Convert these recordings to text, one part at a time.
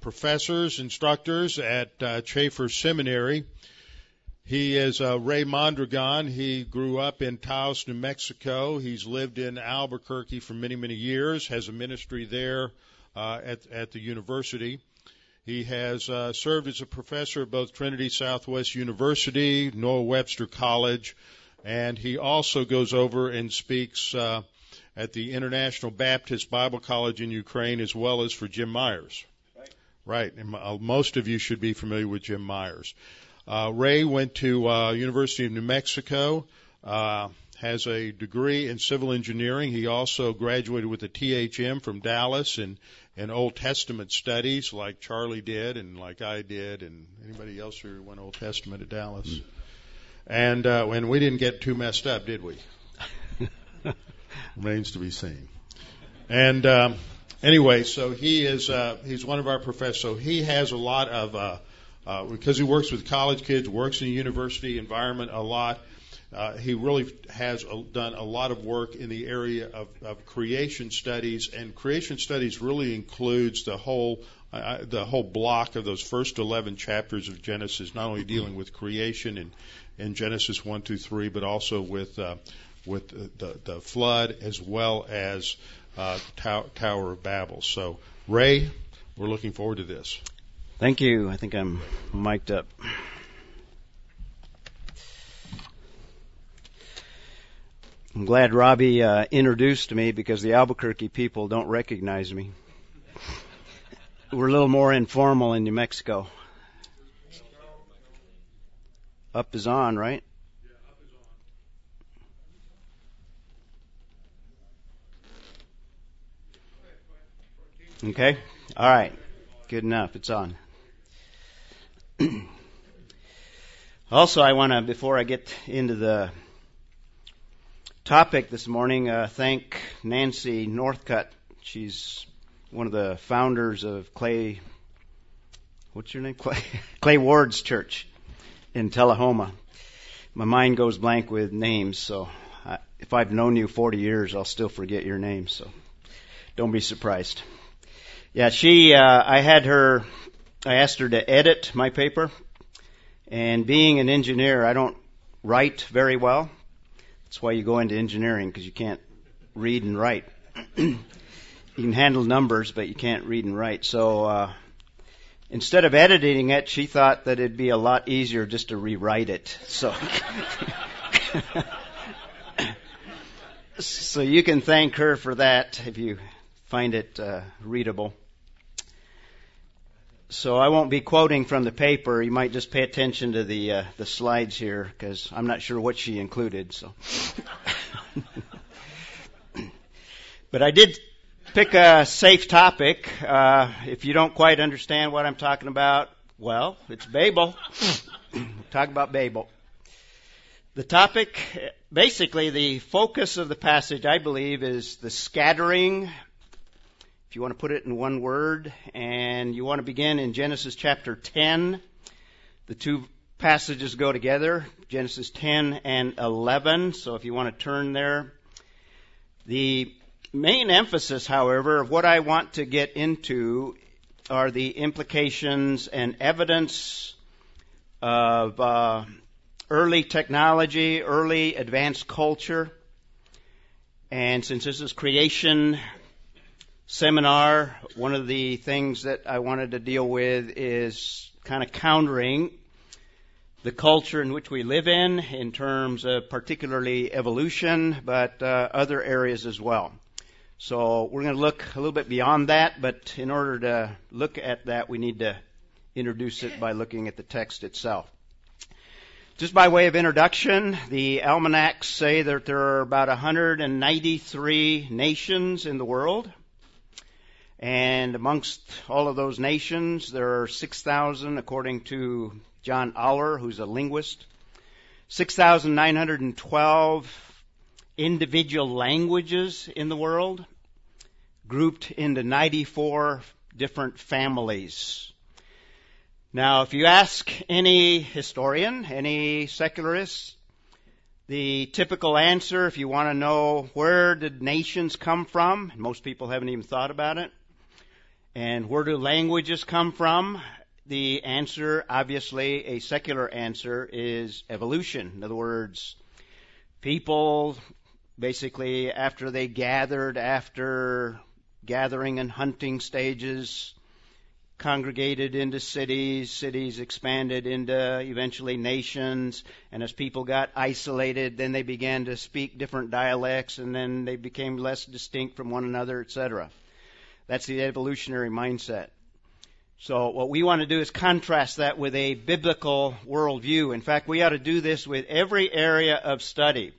professors, instructors at uh, Chafer Seminary. He is uh, Ray Mondragon. He grew up in Taos, New Mexico. He's lived in Albuquerque for many, many years, has a ministry there uh, at, at the university. He has uh, served as a professor at both Trinity Southwest University, Noah Webster College, and he also goes over and speaks uh, at the International Baptist Bible College in Ukraine as well as for Jim Myers. Right. And uh, most of you should be familiar with Jim Myers. Uh, Ray went to uh, University of New Mexico. Uh, has a degree in civil engineering. He also graduated with a THM from Dallas and in Old Testament studies, like Charlie did, and like I did, and anybody else who went Old Testament at Dallas. Mm. And uh, when we didn't get too messed up, did we? Remains to be seen. And um, anyway, so he is uh, he's one of our professors. So he has a lot of uh, uh, because he works with college kids, works in a university environment a lot. Uh, he really has a, done a lot of work in the area of, of creation studies, and creation studies really includes the whole uh, the whole block of those first 11 chapters of Genesis, not only dealing with creation in, in Genesis 1 through 3, but also with uh, with the, the flood as well as uh, Tower of Babel. So, Ray, we're looking forward to this. Thank you. I think I'm mic'd up. I'm glad Robbie uh, introduced me because the Albuquerque people don't recognize me. We're a little more informal in New Mexico. Up is on, right? Okay? All right. Good enough. It's on. also, I want to, before I get into the topic this morning, uh, thank Nancy Northcutt. She's one of the founders of Clay. What's your name? Clay, Clay Ward's Church in Tullahoma. My mind goes blank with names, so I, if I've known you 40 years, I'll still forget your name. So don't be surprised. Yeah, she. Uh, I had her. I asked her to edit my paper, and being an engineer, I don't write very well. That's why you go into engineering because you can't read and write. you can handle numbers, but you can't read and write. So uh, instead of editing it, she thought that it'd be a lot easier just to rewrite it. So. so you can thank her for that if you find it uh, readable. So I won't be quoting from the paper. You might just pay attention to the uh, the slides here because I'm not sure what she included. So, but I did pick a safe topic. Uh, if you don't quite understand what I'm talking about, well, it's Babel. Talk about Babel. The topic, basically, the focus of the passage, I believe, is the scattering if you want to put it in one word, and you want to begin in Genesis chapter 10, the two passages go together, Genesis 10 and 11. So if you want to turn there, the main emphasis, however, of what I want to get into are the implications and evidence of uh, early technology, early advanced culture. And since this is creation seminar, one of the things that I wanted to deal with is kind of countering the culture in which we live in, in terms of particularly evolution, but uh, other areas as well. So we're going to look a little bit beyond that, but in order to look at that, we need to introduce it by looking at the text itself. Just by way of introduction, the almanacs say that there are about 193 nations in the world. And amongst all of those nations, there are 6,000, according to John Aller, who's a linguist, 6,912 individual languages in the world, grouped into 94 different families. Now, if you ask any historian, any secularist, the typical answer, if you want to know where did nations come from, most people haven't even thought about it, And where do languages come from? The answer, obviously, a secular answer is evolution. In other words, people basically after they gathered after gathering and hunting stages congregated into cities, cities expanded into eventually nations, and as people got isolated, then they began to speak different dialects, and then they became less distinct from one another, etc. That's the evolutionary mindset. So what we want to do is contrast that with a biblical worldview. In fact, we ought to do this with every area of study,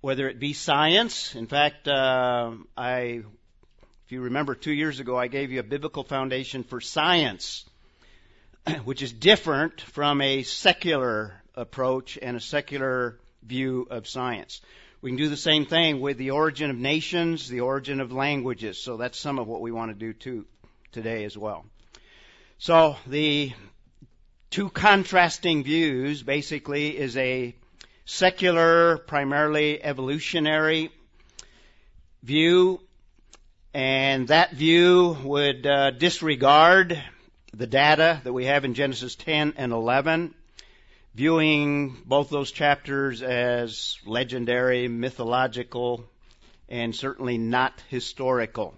whether it be science. In fact, uh, I if you remember, two years ago, I gave you a biblical foundation for science, which is different from a secular approach and a secular view of science. We can do the same thing with the origin of nations, the origin of languages. So that's some of what we want to do too today as well. So the two contrasting views basically is a secular, primarily evolutionary view and that view would uh, disregard the data that we have in Genesis 10 and 11, viewing both those chapters as legendary, mythological, and certainly not historical.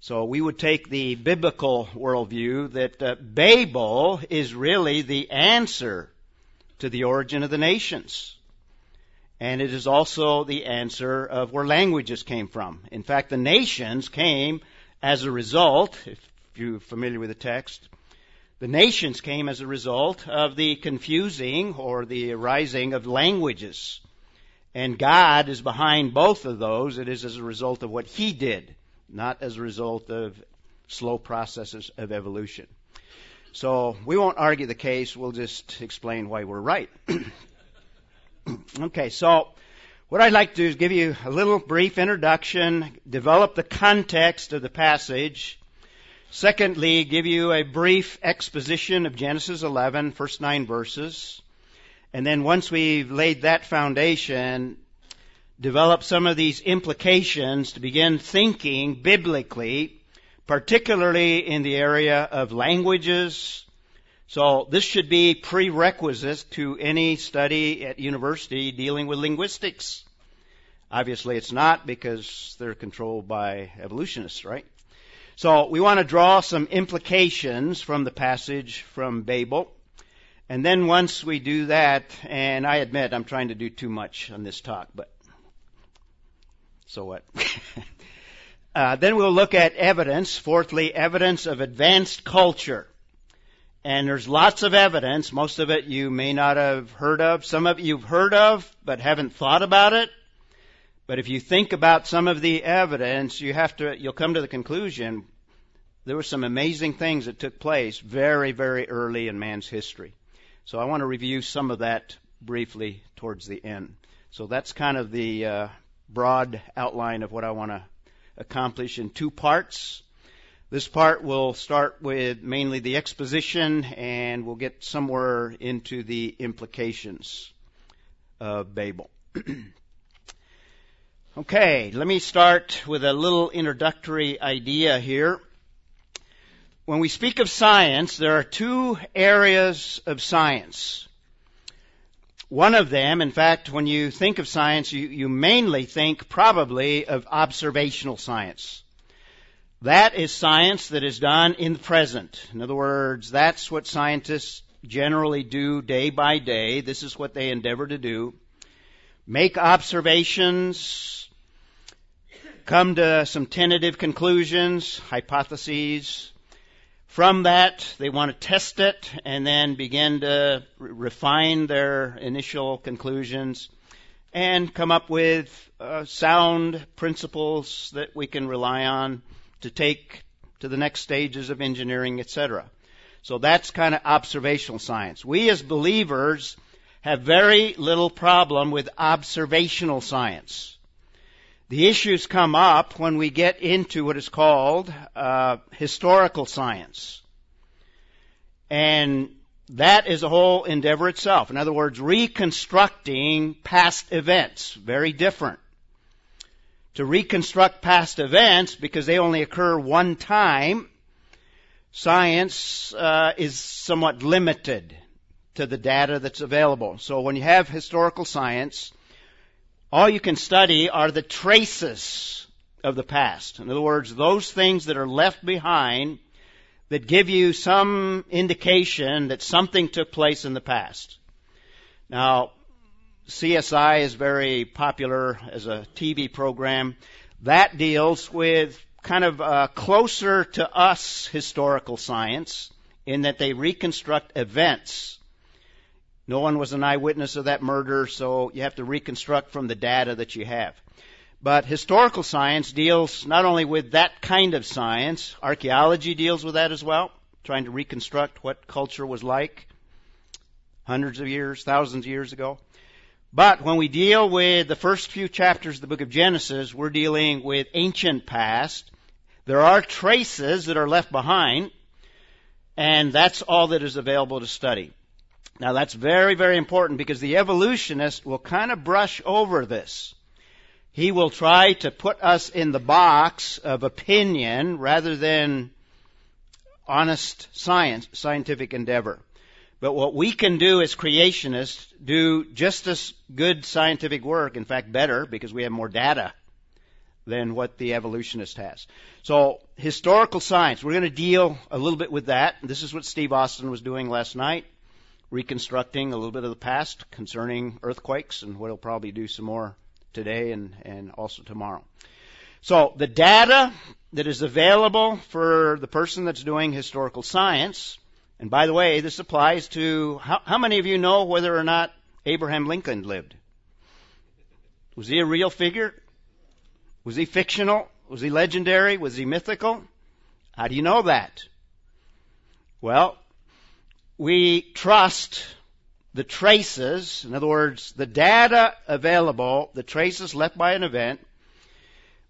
So we would take the biblical worldview that uh, Babel is really the answer to the origin of the nations. And it is also the answer of where languages came from. In fact, the nations came as a result, if you're familiar with the text, the nations came as a result of the confusing or the arising of languages. And God is behind both of those. It is as a result of what He did, not as a result of slow processes of evolution. So we won't argue the case. We'll just explain why we're right. okay, so what I'd like to do is give you a little brief introduction, develop the context of the passage. Secondly, give you a brief exposition of Genesis 11, first nine verses. And then once we've laid that foundation, develop some of these implications to begin thinking biblically, particularly in the area of languages, so this should be prerequisite to any study at university dealing with linguistics. Obviously it's not because they're controlled by evolutionists, right? So we want to draw some implications from the passage from Babel. And then once we do that, and I admit I'm trying to do too much on this talk, but so what? uh, then we'll look at evidence. Fourthly, evidence of advanced culture. And there's lots of evidence. Most of it you may not have heard of. Some of it you've heard of, but haven't thought about it. But if you think about some of the evidence, you have to, you'll come to the conclusion there were some amazing things that took place very, very early in man's history. So I want to review some of that briefly towards the end. So that's kind of the uh, broad outline of what I want to accomplish in two parts. This part will start with mainly the exposition and we'll get somewhere into the implications of Babel. okay, let me start with a little introductory idea here. When we speak of science, there are two areas of science. One of them, in fact, when you think of science, you, you mainly think probably of observational science. That is science that is done in the present. In other words, that's what scientists generally do day by day. This is what they endeavor to do. Make observations, come to some tentative conclusions, hypotheses. From that, they want to test it and then begin to refine their initial conclusions and come up with uh, sound principles that we can rely on to take to the next stages of engineering, etc. So that's kind of observational science. We as believers have very little problem with observational science. The issues come up when we get into what is called uh, historical science. And that is a whole endeavor itself. In other words, reconstructing past events. Very different to reconstruct past events because they only occur one time science uh, is somewhat limited to the data that's available. So when you have historical science, all you can study are the traces of the past. In other words, those things that are left behind that give you some indication that something took place in the past. Now, CSI is very popular as a TV program. That deals with kind of uh, closer to us historical science in that they reconstruct events. No one was an eyewitness of that murder, so you have to reconstruct from the data that you have. But historical science deals not only with that kind of science, archaeology deals with that as well, trying to reconstruct what culture was like hundreds of years, thousands of years ago. But when we deal with the first few chapters of the book of Genesis, we're dealing with ancient past. There are traces that are left behind, and that's all that is available to study. Now that's very, very important because the evolutionist will kind of brush over this. He will try to put us in the box of opinion rather than honest science, scientific endeavor. But what we can do as creationists do just as good scientific work, in fact better, because we have more data than what the evolutionist has. So, historical science, we're going to deal a little bit with that. This is what Steve Austin was doing last night, reconstructing a little bit of the past concerning earthquakes and what he'll probably do some more today and, and also tomorrow. So the data that is available for the person that's doing historical science, and by the way, this applies to how, how many of you know whether or not Abraham Lincoln lived? Was he a real figure? Was he fictional? Was he legendary? Was he mythical? How do you know that? Well, we trust the traces, in other words, the data available, the traces left by an event,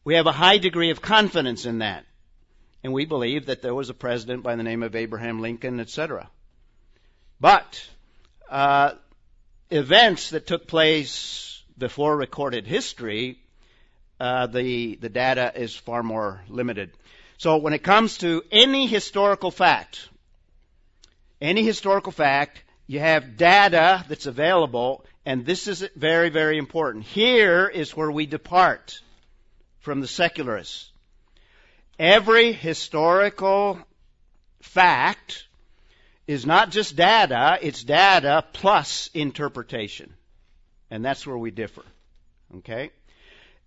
we have a high degree of confidence in that. And we believe that there was a president by the name of Abraham Lincoln, etc. But uh, events that took place before recorded history, uh, the the data is far more limited. So when it comes to any historical fact, any historical fact, you have data that's available, and this is very, very important. Here is where we depart from the secularists. Every historical fact is not just data, it's data plus interpretation. And that's where we differ. Okay?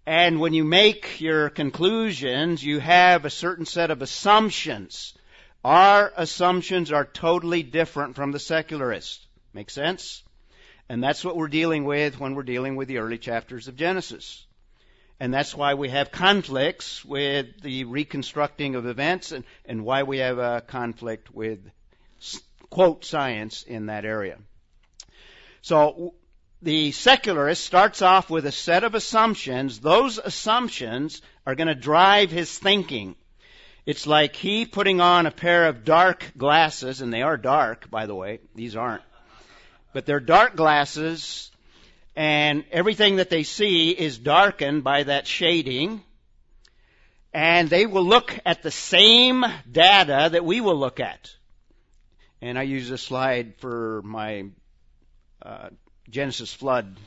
And when you make your conclusions, you have a certain set of assumptions our assumptions are totally different from the secularists. Make sense? And that's what we're dealing with when we're dealing with the early chapters of Genesis. And that's why we have conflicts with the reconstructing of events and, and why we have a conflict with quote science in that area. So the secularist starts off with a set of assumptions. Those assumptions are going to drive his thinking. It's like he putting on a pair of dark glasses, and they are dark, by the way. These aren't. But they're dark glasses, and everything that they see is darkened by that shading. And they will look at the same data that we will look at. And I use this slide for my uh, Genesis flood.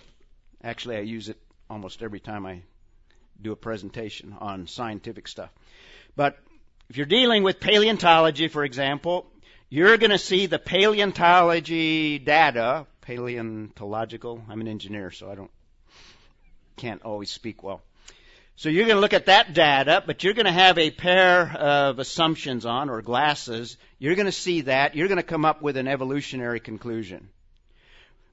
Actually, I use it almost every time I do a presentation on scientific stuff. But if you're dealing with paleontology, for example, you're going to see the paleontology data, paleontological. I'm an engineer, so I don't can't always speak well. So you're going to look at that data, but you're going to have a pair of assumptions on or glasses. You're going to see that. You're going to come up with an evolutionary conclusion.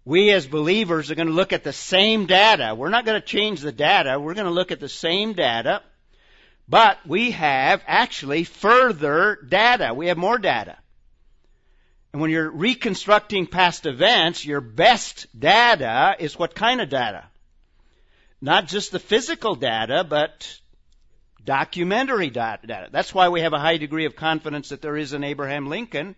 We as believers are going to look at the same data. We're not going to change the data. We're going to look at the same data but we have actually further data. We have more data. And when you're reconstructing past events, your best data is what kind of data? Not just the physical data, but documentary data. That's why we have a high degree of confidence that there is an Abraham Lincoln,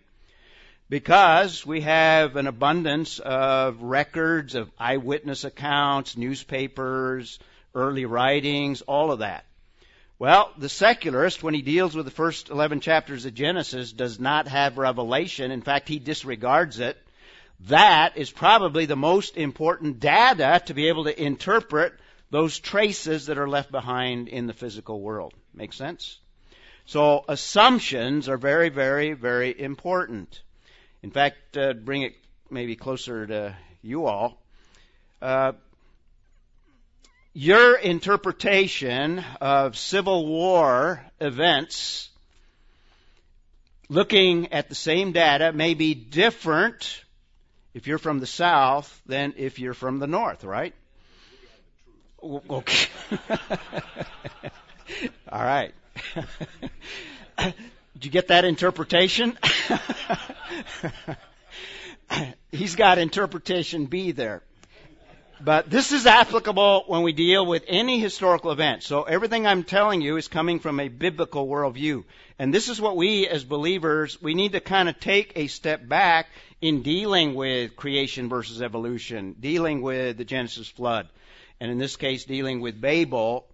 because we have an abundance of records of eyewitness accounts, newspapers, early writings, all of that. Well, the secularist, when he deals with the first 11 chapters of Genesis, does not have revelation. In fact, he disregards it. That is probably the most important data to be able to interpret those traces that are left behind in the physical world. Make sense? So assumptions are very, very, very important. In fact, uh, bring it maybe closer to you all. Uh, your interpretation of Civil War events, looking at the same data, may be different if you're from the South than if you're from the North, right? Okay. All right. Did you get that interpretation? He's got interpretation B there. But this is applicable when we deal with any historical event. So everything I'm telling you is coming from a biblical worldview. And this is what we as believers, we need to kind of take a step back in dealing with creation versus evolution, dealing with the Genesis flood, and in this case, dealing with Babel,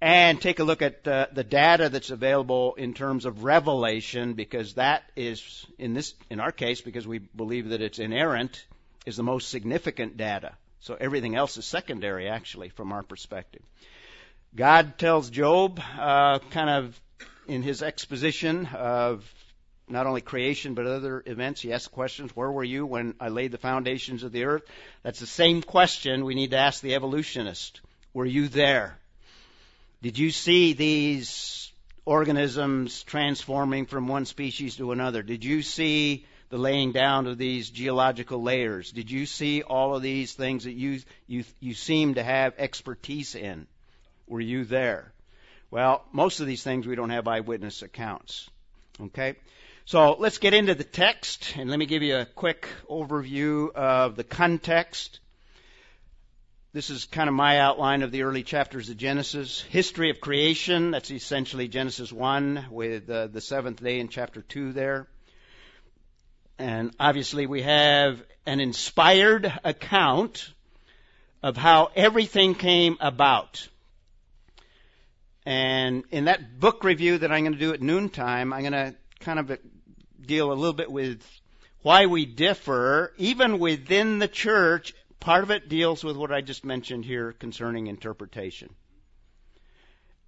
and take a look at uh, the data that's available in terms of revelation, because that is, in this, in our case, because we believe that it's inerrant, is the most significant data. So everything else is secondary, actually, from our perspective. God tells Job, uh, kind of in his exposition of not only creation but other events, he asks questions. Where were you when I laid the foundations of the earth? That's the same question we need to ask the evolutionist. Were you there? Did you see these organisms transforming from one species to another? Did you see the laying down of these geological layers? Did you see all of these things that you, you, you seem to have expertise in? Were you there? Well, most of these things we don't have eyewitness accounts. Okay? So let's get into the text and let me give you a quick overview of the context. This is kind of my outline of the early chapters of Genesis. History of creation, that's essentially Genesis 1 with uh, the seventh day in chapter 2 there. And obviously we have an inspired account of how everything came about. And in that book review that I'm going to do at noontime, I'm going to kind of deal a little bit with why we differ, even within the church. Part of it deals with what I just mentioned here concerning interpretation.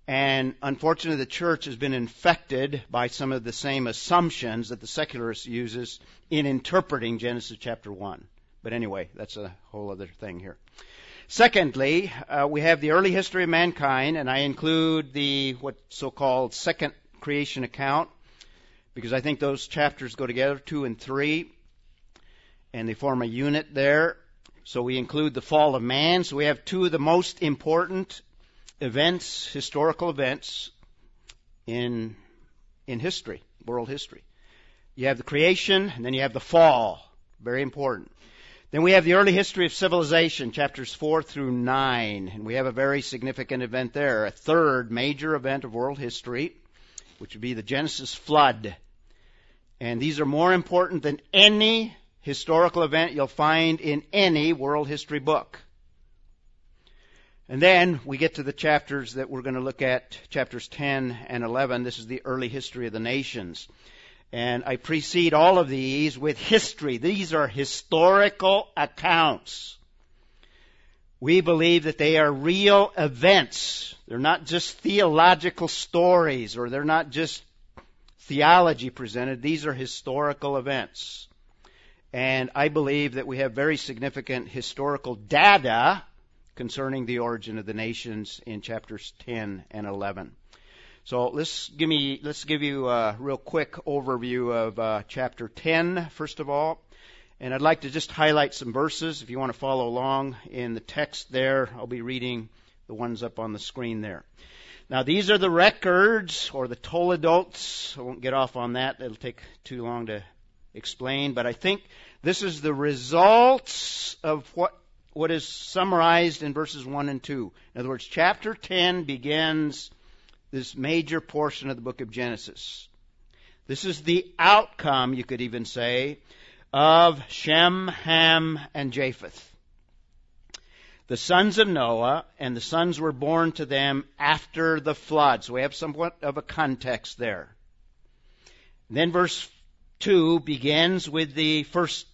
And unfortunately, the church has been infected by some of the same assumptions that the secularist uses in interpreting Genesis chapter 1. But anyway, that's a whole other thing here. Secondly, uh, we have the early history of mankind, and I include the what so-called second creation account because I think those chapters go together, two and three, and they form a unit there. So we include the fall of man. So we have two of the most important events, historical events in in history, world history. You have the creation, and then you have the fall. Very important. Then we have the early history of civilization, chapters 4 through 9, and we have a very significant event there, a third major event of world history, which would be the Genesis flood. And these are more important than any historical event you'll find in any world history book. And then we get to the chapters that we're going to look at, chapters 10 and 11. This is the early history of the nations. And I precede all of these with history. These are historical accounts. We believe that they are real events. They're not just theological stories or they're not just theology presented. These are historical events. And I believe that we have very significant historical data concerning the origin of the nations in chapters 10 and 11. So let's give me let's give you a real quick overview of uh, chapter 10 first of all, and I'd like to just highlight some verses. If you want to follow along in the text there, I'll be reading the ones up on the screen there. Now these are the records or the Toledotes. I won't get off on that; it'll take too long to explain. But I think this is the results of what what is summarized in verses 1 and 2. In other words, chapter 10 begins this major portion of the book of Genesis. This is the outcome, you could even say, of Shem, Ham, and Japheth. the sons of Noah, and the sons were born to them after the flood. So we have somewhat of a context there. Then verse 2 begins with the first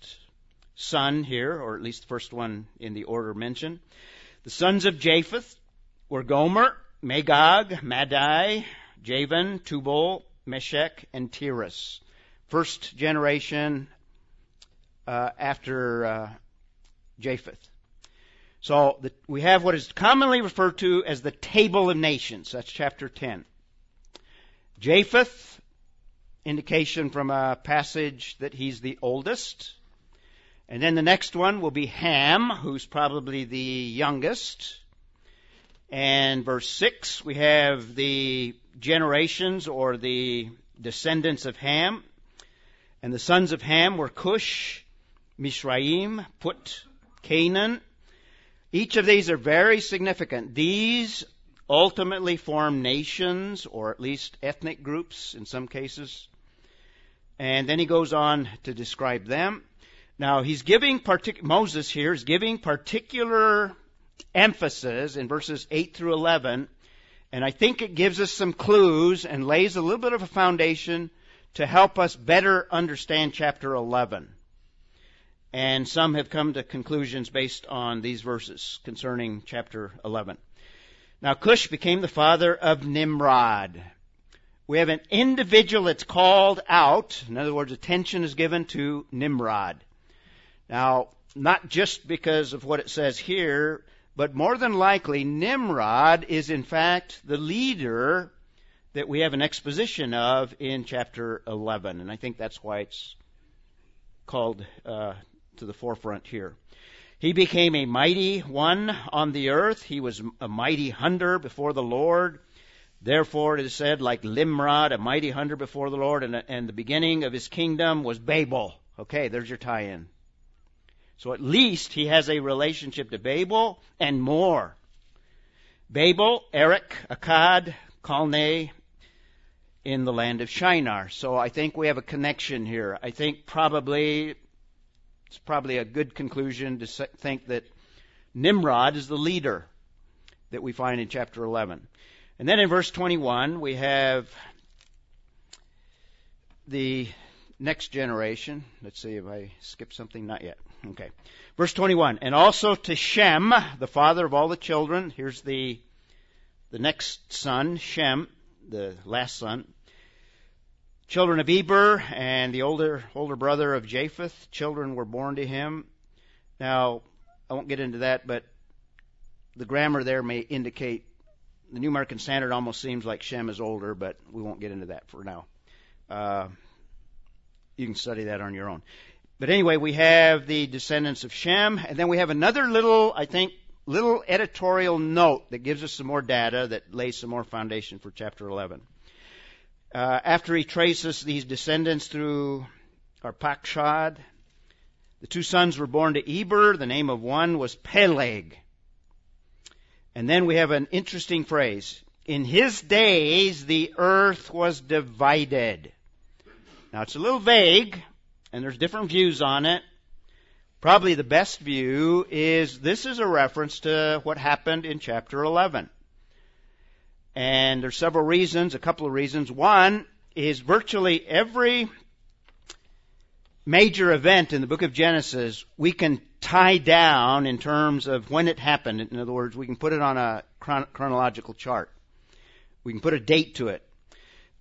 son here, or at least the first one in the order mentioned. The sons of Japheth were Gomer, Magog, Madai, Javan, Tubal, Meshech, and Tiras. First generation uh, after uh, Japheth. So the, we have what is commonly referred to as the Table of Nations. That's chapter 10. Japheth, indication from a passage that he's the oldest. And then the next one will be Ham, who's probably the youngest. And verse 6, we have the generations or the descendants of Ham. And the sons of Ham were Cush, Mizraim, Put, Canaan, each of these are very significant. These ultimately form nations, or at least ethnic groups in some cases. And then he goes on to describe them. Now he's giving partic- Moses here is giving particular emphasis in verses 8 through 11, and I think it gives us some clues and lays a little bit of a foundation to help us better understand chapter 11 and some have come to conclusions based on these verses concerning chapter 11. Now, Cush became the father of Nimrod. We have an individual that's called out. In other words, attention is given to Nimrod. Now, not just because of what it says here, but more than likely, Nimrod is in fact the leader that we have an exposition of in chapter 11. And I think that's why it's called uh, to the forefront here. He became a mighty one on the earth. He was a mighty hunter before the Lord. Therefore, it is said, like Nimrod, a mighty hunter before the Lord, and, and the beginning of his kingdom was Babel. Okay, there's your tie in. So at least he has a relationship to Babel and more. Babel, Erech, Akkad, Calneh, in the land of Shinar. So I think we have a connection here. I think probably it's probably a good conclusion to think that Nimrod is the leader that we find in chapter 11. And then in verse 21, we have the next generation. Let's see if I skip something. Not yet. Okay. Verse 21. And also to Shem, the father of all the children. Here's the, the next son, Shem, the last son children of Eber and the older older brother of Japheth. Children were born to him. Now, I won't get into that, but the grammar there may indicate the New American Standard almost seems like Shem is older, but we won't get into that for now. Uh, you can study that on your own. But anyway, we have the descendants of Shem, and then we have another little, I think, little editorial note that gives us some more data that lays some more foundation for chapter 11 uh, after he traces these descendants through Arpachshad, the two sons were born to Eber. The name of one was Peleg. And then we have an interesting phrase. In his days, the earth was divided. Now, it's a little vague, and there's different views on it. Probably the best view is this is a reference to what happened in chapter 11. And there's several reasons, a couple of reasons. One is virtually every major event in the book of Genesis we can tie down in terms of when it happened. In other words, we can put it on a chron- chronological chart. We can put a date to it.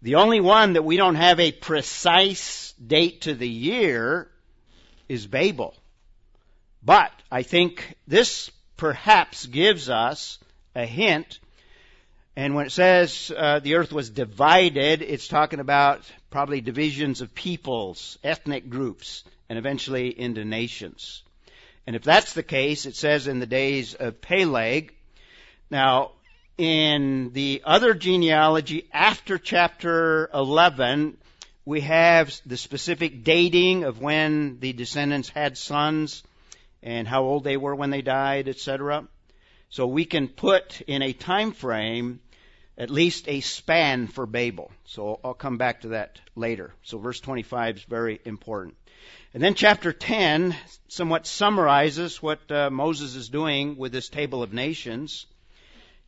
The only one that we don't have a precise date to the year is Babel. But I think this perhaps gives us a hint and when it says uh, the earth was divided, it's talking about probably divisions of peoples, ethnic groups, and eventually into nations. And if that's the case, it says in the days of Peleg. Now, in the other genealogy after chapter 11, we have the specific dating of when the descendants had sons and how old they were when they died, etc. So we can put in a time frame at least a span for Babel. So I'll come back to that later. So verse 25 is very important. And then chapter 10 somewhat summarizes what uh, Moses is doing with this table of nations.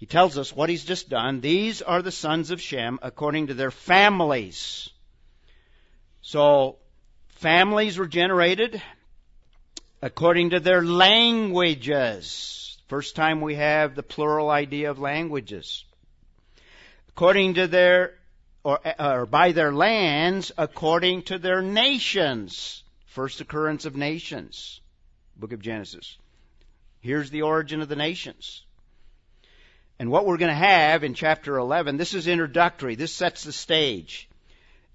He tells us what he's just done. These are the sons of Shem according to their families. So families were generated according to their languages. First time we have the plural idea of languages. According to their, or, or by their lands, according to their nations. First occurrence of nations. Book of Genesis. Here's the origin of the nations. And what we're going to have in chapter 11, this is introductory. This sets the stage.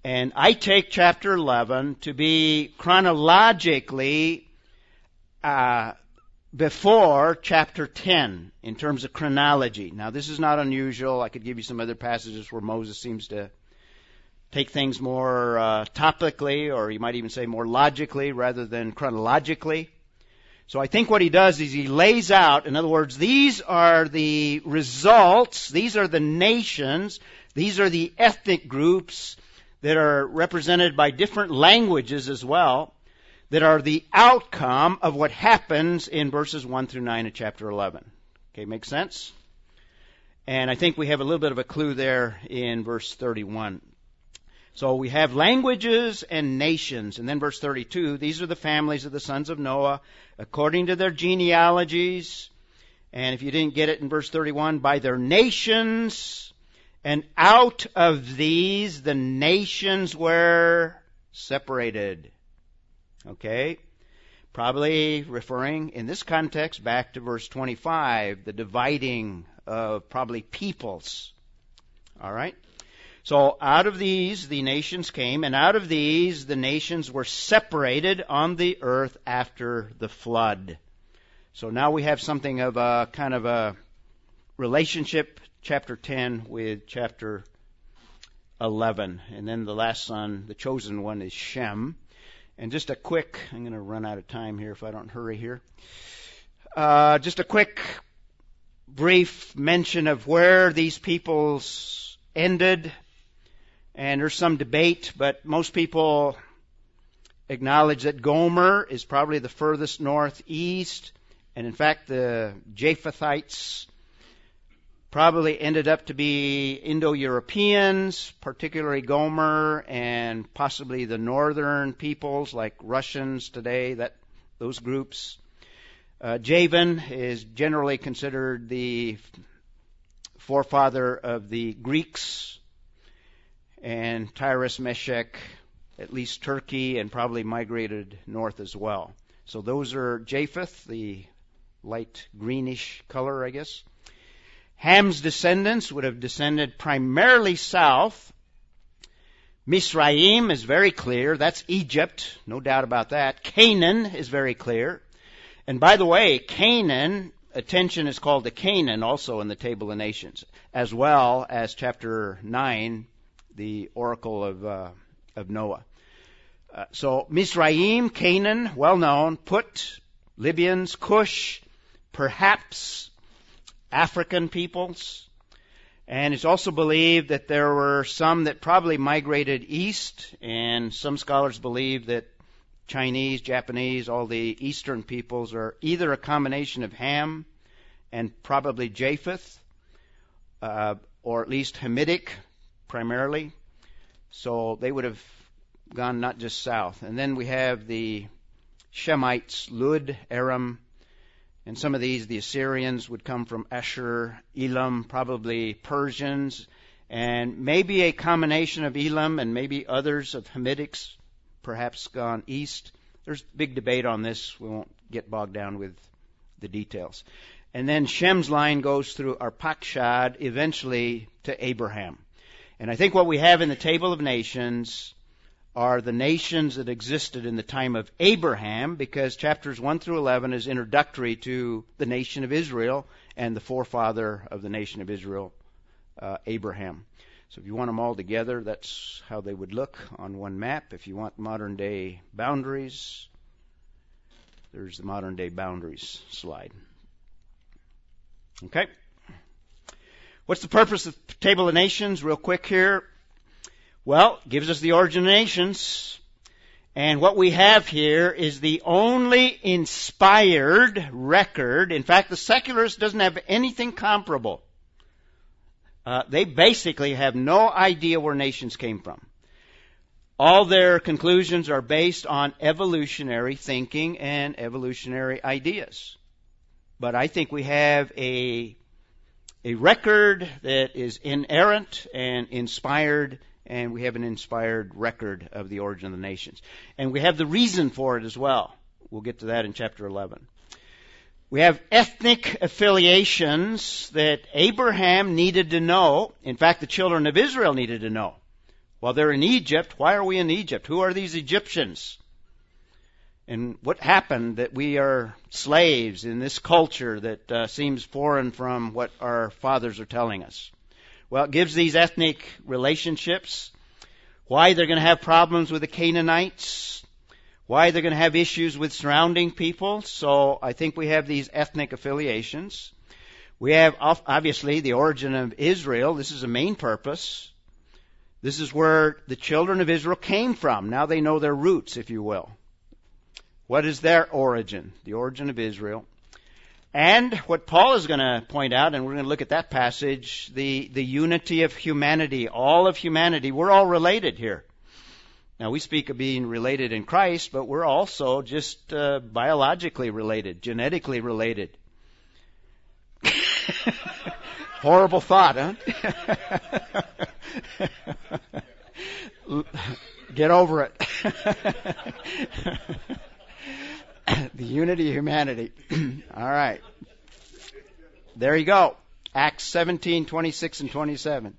And I take chapter 11 to be chronologically uh, before chapter 10 in terms of chronology. Now, this is not unusual. I could give you some other passages where Moses seems to take things more uh, topically, or you might even say more logically rather than chronologically. So I think what he does is he lays out, in other words, these are the results, these are the nations, these are the ethnic groups that are represented by different languages as well that are the outcome of what happens in verses 1 through 9 of chapter 11. Okay, makes sense? And I think we have a little bit of a clue there in verse 31. So we have languages and nations. And then verse 32, these are the families of the sons of Noah according to their genealogies. And if you didn't get it in verse 31, by their nations. And out of these, the nations were separated. Okay? Probably referring in this context back to verse 25, the dividing of probably peoples. All right? So out of these the nations came, and out of these the nations were separated on the earth after the flood. So now we have something of a kind of a relationship, chapter 10 with chapter 11. And then the last son, the chosen one, is Shem. And just a quick, I'm going to run out of time here if I don't hurry here. Uh, just a quick, brief mention of where these peoples ended. And there's some debate, but most people acknowledge that Gomer is probably the furthest northeast. And in fact, the Japhethites probably ended up to be Indo-Europeans, particularly Gomer, and possibly the northern peoples like Russians today, that those groups. Uh, Javan is generally considered the forefather of the Greeks, and Tiras, Meshech, at least Turkey, and probably migrated north as well. So those are Japheth, the light greenish color, I guess. Ham's descendants would have descended primarily south. Misraim is very clear. That's Egypt. No doubt about that. Canaan is very clear. And by the way, Canaan, attention is called to Canaan also in the Table of Nations, as well as chapter 9, the oracle of, uh, of Noah. Uh, so Misraim, Canaan, well known. Put, Libyans, Cush, perhaps African peoples. And it's also believed that there were some that probably migrated east, and some scholars believe that Chinese, Japanese, all the eastern peoples are either a combination of Ham and probably Japheth, uh, or at least Hamitic primarily. So they would have gone not just south. And then we have the Shemites, Lud, Aram, and some of these, the Assyrians, would come from Ashur, Elam, probably Persians, and maybe a combination of Elam and maybe others of Hamitics, perhaps gone east. There's big debate on this. We won't get bogged down with the details. And then Shem's line goes through Arpachshad, eventually to Abraham. And I think what we have in the Table of Nations are the nations that existed in the time of Abraham, because chapters 1 through 11 is introductory to the nation of Israel and the forefather of the nation of Israel, uh, Abraham. So if you want them all together, that's how they would look on one map. If you want modern day boundaries, there's the modern day boundaries slide. Okay? What's the purpose of the Table of Nations? Real quick here. Well, gives us the origin of nations. And what we have here is the only inspired record. In fact, the secularist doesn't have anything comparable. Uh, they basically have no idea where nations came from. All their conclusions are based on evolutionary thinking and evolutionary ideas. But I think we have a, a record that is inerrant and inspired, and we have an inspired record of the origin of the nations. And we have the reason for it as well. We'll get to that in chapter 11. We have ethnic affiliations that Abraham needed to know. In fact, the children of Israel needed to know. While they're in Egypt, why are we in Egypt? Who are these Egyptians? And what happened that we are slaves in this culture that uh, seems foreign from what our fathers are telling us? Well, it gives these ethnic relationships, why they're going to have problems with the Canaanites, why they're going to have issues with surrounding people. So I think we have these ethnic affiliations. We have obviously the origin of Israel. This is a main purpose. This is where the children of Israel came from. Now they know their roots, if you will. What is their origin? The origin of Israel. And what Paul is going to point out, and we're going to look at that passage, the, the unity of humanity, all of humanity. We're all related here. Now we speak of being related in Christ, but we're also just uh, biologically related, genetically related. Horrible thought, huh? Get over it. the unity of humanity. All right. There you go. Acts 17, 26 and 27.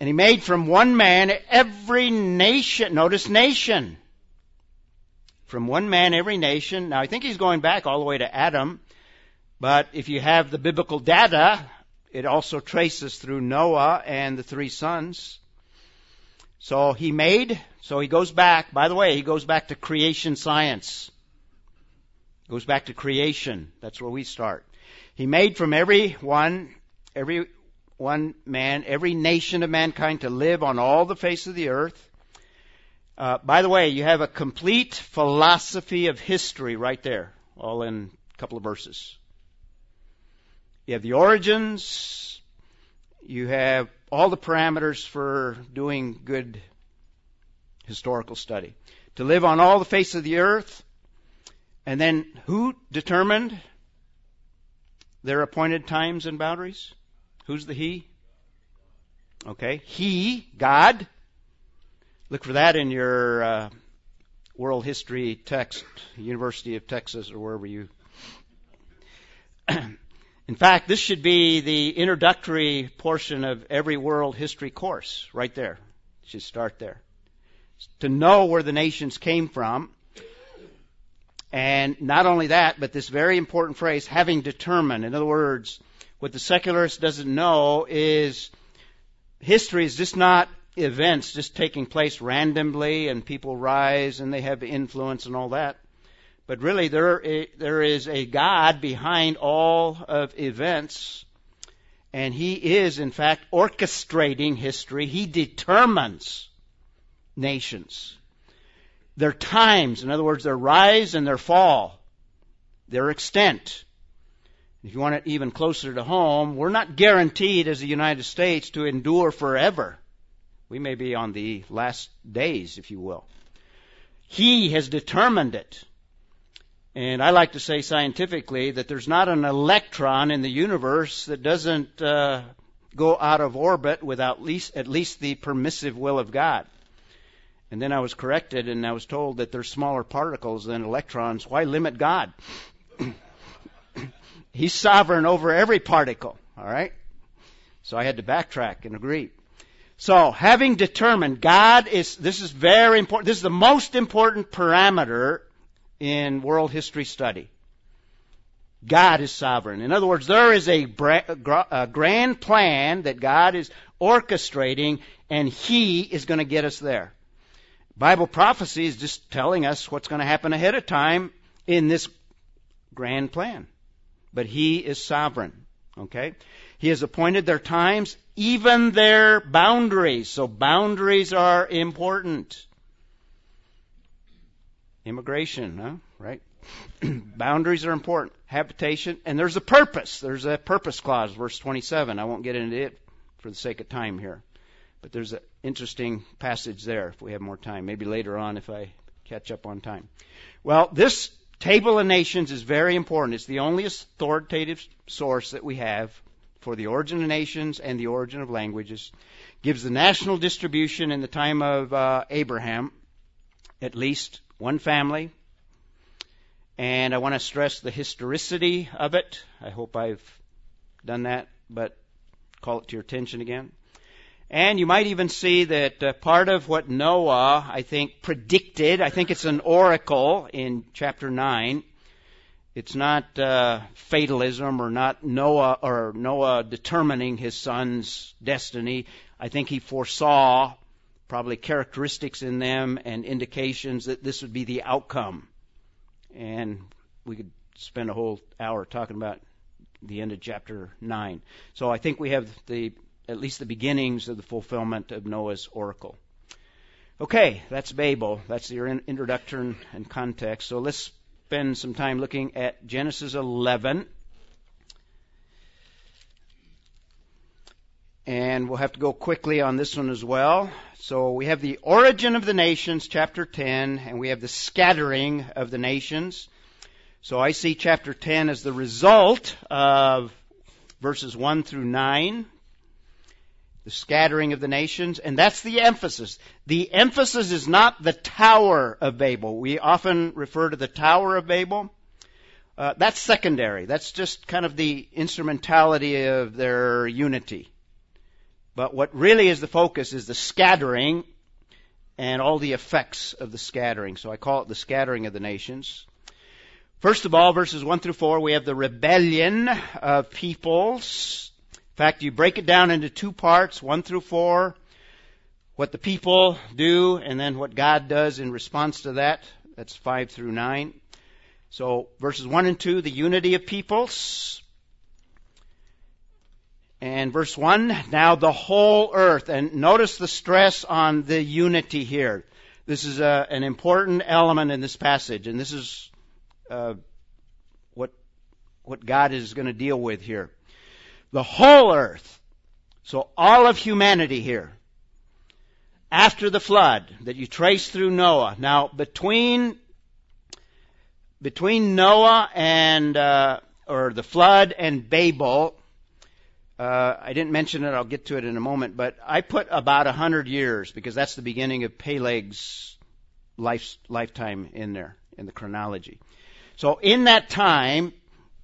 And he made from one man every nation, notice nation. From one man every nation. Now I think he's going back all the way to Adam, but if you have the biblical data, it also traces through Noah and the three sons. So he made, so he goes back, by the way, he goes back to creation science. Goes back to creation. That's where we start. He made from every one, every one man, every nation of mankind to live on all the face of the earth. Uh, by the way, you have a complete philosophy of history right there, all in a couple of verses. You have the origins. You have all the parameters for doing good historical study. To live on all the face of the earth. And then who determined their appointed times and boundaries? Who's the He? Okay. He, God. Look for that in your uh, world history text, University of Texas or wherever you In fact, this should be the introductory portion of every world history course, right there. Should start there. To know where the nations came from. And not only that, but this very important phrase, having determined. In other words, what the secularist doesn't know is history is just not events just taking place randomly and people rise and they have influence and all that. But really, there, there is a God behind all of events, and He is, in fact, orchestrating history. He determines nations. Their times, in other words, their rise and their fall, their extent. If you want it even closer to home, we're not guaranteed as the United States to endure forever. We may be on the last days, if you will. He has determined it. And I like to say scientifically that there's not an electron in the universe that doesn't uh, go out of orbit without least, at least the permissive will of God. And then I was corrected and I was told that there's smaller particles than electrons. Why limit God? He's sovereign over every particle, all right? So I had to backtrack and agree. So, having determined God is, this is very important, this is the most important parameter in world history study. God is sovereign. In other words, there is a grand plan that God is orchestrating, and He is going to get us there. Bible prophecy is just telling us what's going to happen ahead of time in this grand plan. But He is sovereign. Okay? He has appointed their times, even their boundaries. So boundaries are important. Immigration, huh? Right? boundaries are important. Habitation, and there's a purpose. There's a purpose clause, verse 27. I won't get into it for the sake of time here. But there's an interesting passage there if we have more time. Maybe later on if I catch up on time. Well, this table of nations is very important. It's the only authoritative source that we have for the origin of nations and the origin of languages. Gives the national distribution in the time of uh, Abraham, at least one family. And I want to stress the historicity of it. I hope I've done that, but call it to your attention again. And you might even see that uh, part of what Noah, I think, predicted, I think it's an oracle in chapter 9. It's not uh, fatalism or not Noah or Noah determining his son's destiny. I think he foresaw probably characteristics in them and indications that this would be the outcome. And we could spend a whole hour talking about the end of chapter 9. So I think we have the at least the beginnings of the fulfillment of Noah's oracle. Okay, that's Babel. That's your introduction and context. So let's spend some time looking at Genesis 11. And we'll have to go quickly on this one as well. So we have the origin of the nations, chapter 10, and we have the scattering of the nations. So I see chapter 10 as the result of verses 1 through 9 the scattering of the nations, and that's the emphasis. The emphasis is not the Tower of Babel. We often refer to the Tower of Babel. Uh, that's secondary. That's just kind of the instrumentality of their unity. But what really is the focus is the scattering and all the effects of the scattering. So I call it the scattering of the nations. First of all, verses 1 through 4, we have the rebellion of peoples fact, you break it down into two parts, one through four, what the people do, and then what God does in response to that. That's five through nine. So verses one and two, the unity of peoples. And verse 1, now the whole earth. And notice the stress on the unity here. This is a, an important element in this passage, and this is uh, what, what God is going to deal with here the whole earth. So all of humanity here. After the flood that you trace through Noah. Now between between Noah and uh, or the flood and Babel, uh, I didn't mention it. I'll get to it in a moment. But I put about a hundred years because that's the beginning of Peleg's life, lifetime in there in the chronology. So in that time,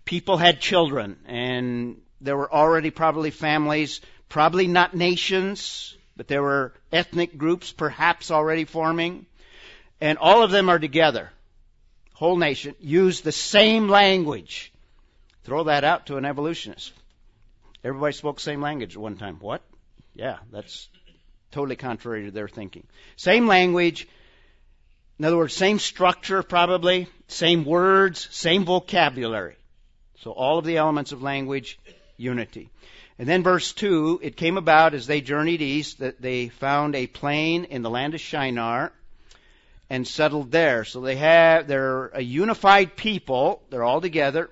people had children, and there were already probably families, probably not nations, but there were ethnic groups perhaps already forming. And all of them are together. Whole nation use the same language. Throw that out to an evolutionist. Everybody spoke the same language at one time. What? Yeah, that's totally contrary to their thinking. Same language. In other words, same structure probably, same words, same vocabulary. So all of the elements of language unity. And then verse 2, it came about as they journeyed east that they found a plain in the land of Shinar and settled there. So they have, they're a unified people. They're all together.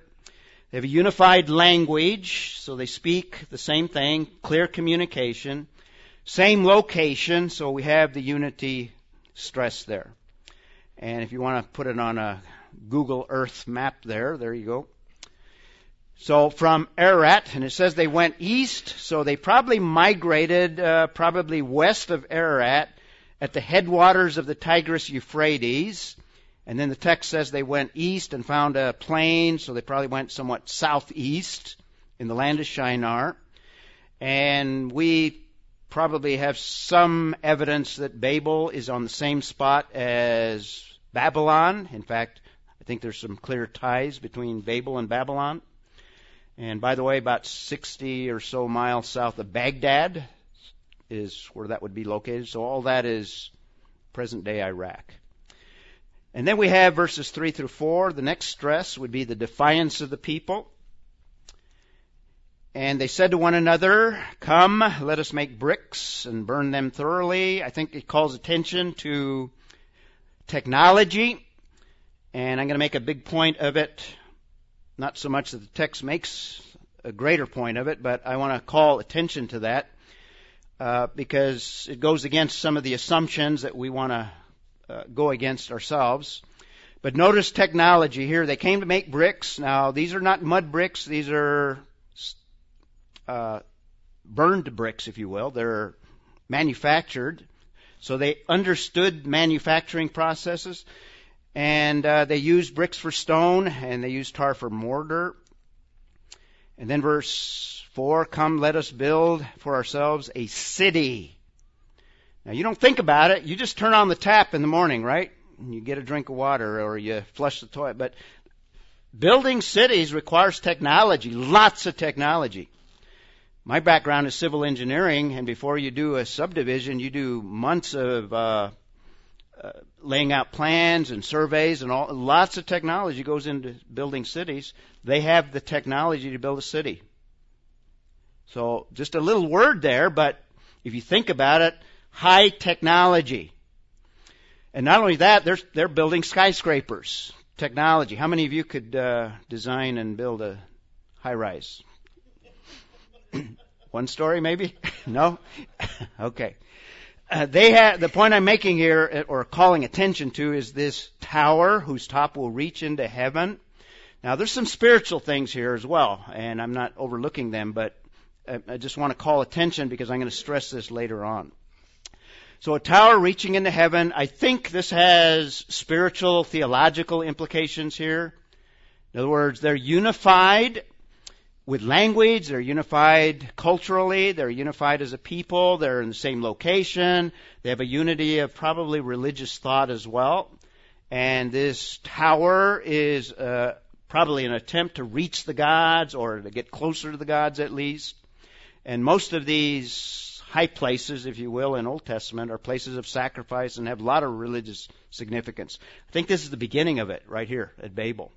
They have a unified language, so they speak the same thing, clear communication. Same location, so we have the unity stress there. And if you want to put it on a Google Earth map there, there you go. So from Ararat, and it says they went east, so they probably migrated uh, probably west of Ararat at the headwaters of the Tigris Euphrates. And then the text says they went east and found a plain, so they probably went somewhat southeast in the land of Shinar. And we probably have some evidence that Babel is on the same spot as Babylon. In fact, I think there's some clear ties between Babel and Babylon. And by the way, about 60 or so miles south of Baghdad is where that would be located. So all that is present day Iraq. And then we have verses 3 through 4. The next stress would be the defiance of the people. And they said to one another, Come, let us make bricks and burn them thoroughly. I think it calls attention to technology. And I'm going to make a big point of it. Not so much that the text makes a greater point of it, but I want to call attention to that uh, because it goes against some of the assumptions that we want to uh, go against ourselves. But notice technology here. They came to make bricks. Now, these are not mud bricks. These are uh, burned bricks, if you will. They're manufactured. So they understood manufacturing processes. And uh, they used bricks for stone, and they used tar for mortar. And then verse 4 Come, let us build for ourselves a city. Now, you don't think about it. You just turn on the tap in the morning, right? And you get a drink of water or you flush the toilet. But building cities requires technology, lots of technology. My background is civil engineering, and before you do a subdivision, you do months of uh, uh, laying out plans and surveys and all. Lots of technology goes into building cities. They have the technology to build a city. So just a little word there, but if you think about it, high technology. And not only that, they're they're building skyscrapers. Technology. How many of you could uh, design and build a high rise? One story, maybe? no? okay. Uh, they have, the point I'm making here, uh, or calling attention to, is this tower whose top will reach into heaven. Now, there's some spiritual things here as well, and I'm not overlooking them, but uh, I just want to call attention because I'm going to stress this later on. So a tower reaching into heaven, I think this has spiritual, theological implications here. In other words, they're unified with language, they're unified culturally, they're unified as a people, they're in the same location, they have a unity of probably religious thought as well. And this tower is uh, probably an attempt to reach the gods or to get closer to the gods at least. And most of these high places, if you will, in Old Testament are places of sacrifice and have a lot of religious significance. I think this is the beginning of it right here at Babel.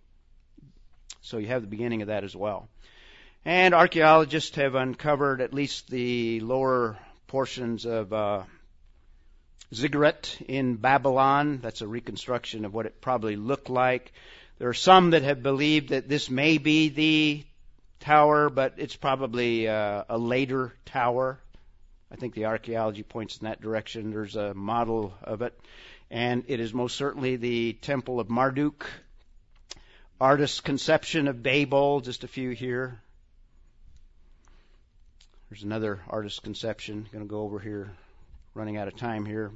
So you have the beginning of that as well. And archaeologists have uncovered at least the lower portions of uh, Ziggurat in Babylon. That's a reconstruction of what it probably looked like. There are some that have believed that this may be the tower, but it's probably uh, a later tower. I think the archaeology points in that direction. There's a model of it. And it is most certainly the Temple of Marduk. Artist's conception of Babel, just a few here. There's another artist's conception. Going to go over here, running out of time here.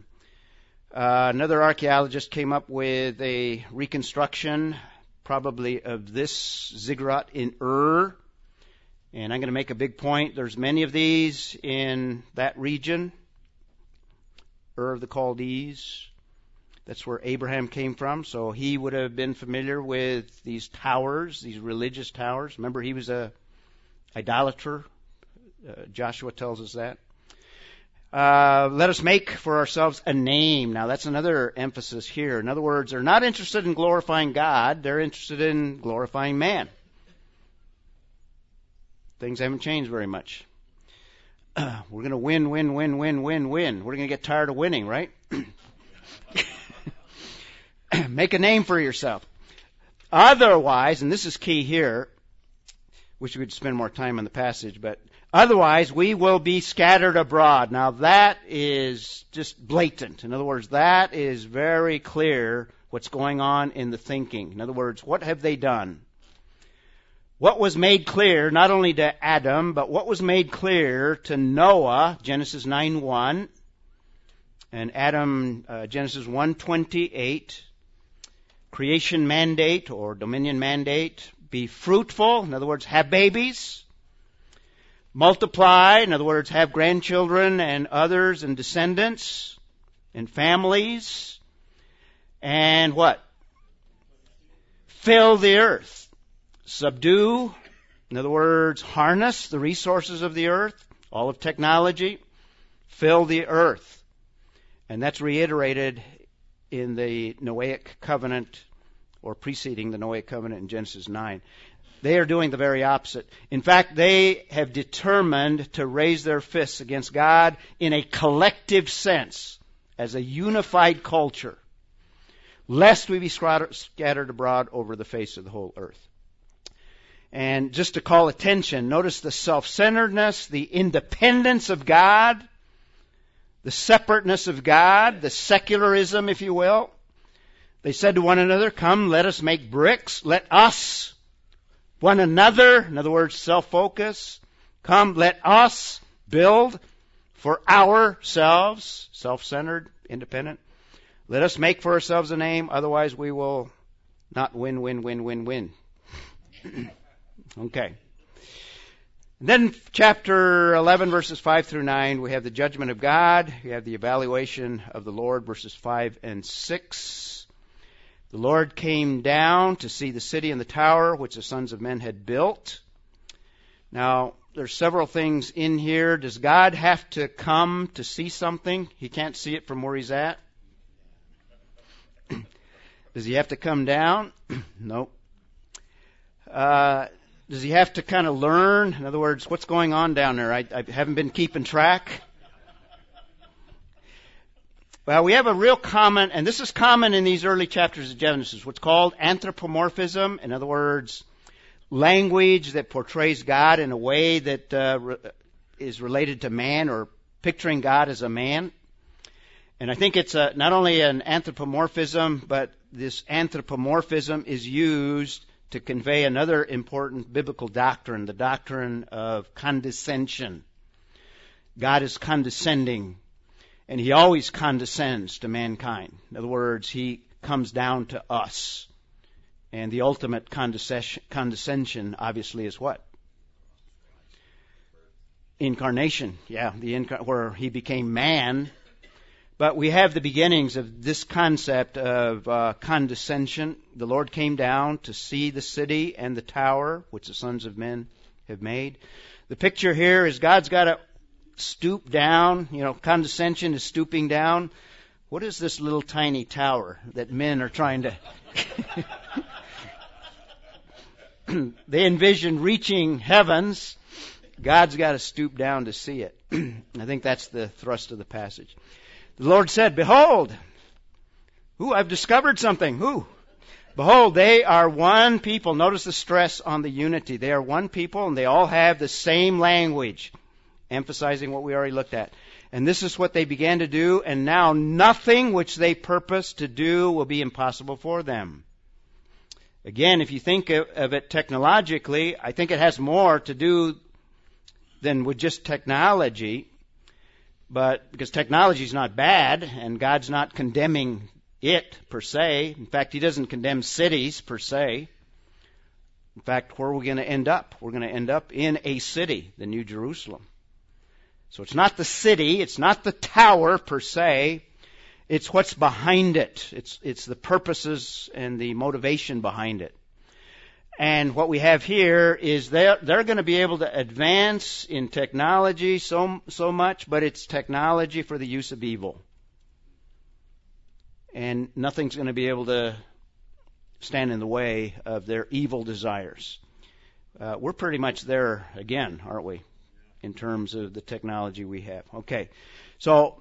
Uh, another archaeologist came up with a reconstruction, probably of this ziggurat in Ur. And I'm going to make a big point. There's many of these in that region. Ur of the Chaldees. That's where Abraham came from. So he would have been familiar with these towers, these religious towers. Remember, he was a idolater. Uh, Joshua tells us that. Uh, let us make for ourselves a name. Now, that's another emphasis here. In other words, they're not interested in glorifying God, they're interested in glorifying man. Things haven't changed very much. we're going to win, win, win, win, win, win. We're going to get tired of winning, right? Make a name for yourself. Otherwise, and this is key here, wish we could spend more time on the passage, but otherwise we will be scattered abroad. Now that is just blatant. In other words, that is very clear what's going on in the thinking. In other words, what have they done? what was made clear not only to Adam, but what was made clear to Noah, Genesis 9:1, and Adam, uh, Genesis 1:28, creation mandate or dominion mandate, be fruitful, in other words, have babies, multiply, in other words, have grandchildren and others and descendants and families, and what? Fill the earth subdue, in other words, harness the resources of the earth, all of technology, fill the earth. And that's reiterated in the Noahic covenant or preceding the Noahic covenant in Genesis 9. They are doing the very opposite. In fact, they have determined to raise their fists against God in a collective sense, as a unified culture, lest we be scattered abroad over the face of the whole earth. And just to call attention, notice the self-centeredness, the independence of God, the separateness of God, the secularism, if you will. They said to one another, Come, let us make bricks. Let us, one another, in other words, self-focus. Come, let us build for ourselves, self-centered, independent. Let us make for ourselves a name, otherwise we will not win, win, win, win, win. okay. then chapter 11 verses 5 through 9, we have the judgment of God. We have the evaluation of the Lord verses 5 and 6. The Lord came down to see the city and the tower which the sons of men had built. Now, there's several things in here. Does God have to come to see something? He can't see it from where he's at. Does he have to come down? nope. Uh, does he have to kind of learn? In other words, what's going on down there? I, I haven't been keeping track. Well, we have a real common, and this is common in these early chapters of Genesis, what's called anthropomorphism. In other words, language that portrays God in a way that uh, re- is related to man or picturing God as a man. And I think it's a, not only an anthropomorphism, but this anthropomorphism is used to convey another important biblical doctrine, the doctrine of condescension. God is condescending, and He always condescends to mankind. In other words, He comes down to us. And the ultimate condescension, obviously, is what? Incarnation. Yeah, the where He became man but we have the beginnings of this concept of uh, condescension. The Lord came down to see the city and the tower which the sons of men have made. The picture here is God's got to stoop down. You know, condescension is stooping down. What is this little tiny tower that men are trying to. they envision reaching heavens. God's got to stoop down to see it. I think that's the thrust of the passage. The Lord said, Behold, who I've discovered something. Who? Behold, they are one people. Notice the stress on the unity. They are one people and they all have the same language, emphasizing what we already looked at. And this is what they began to do, and now nothing which they purpose to do will be impossible for them. Again, if you think of it technologically, I think it has more to do than with just technology. But because technology is not bad, and God's not condemning it per se. In fact, He doesn't condemn cities per se. In fact, where are we going to end up? We're going to end up in a city, the New Jerusalem. So it's not the city, it's not the tower per se, it's what's behind it. It's, it's the purposes and the motivation behind it. And what we have here is they're, they're going to be able to advance in technology so, so much, but it's technology for the use of evil. And nothing's going to be able to stand in the way of their evil desires. Uh, we're pretty much there again, aren't we? In terms of the technology we have. Okay. So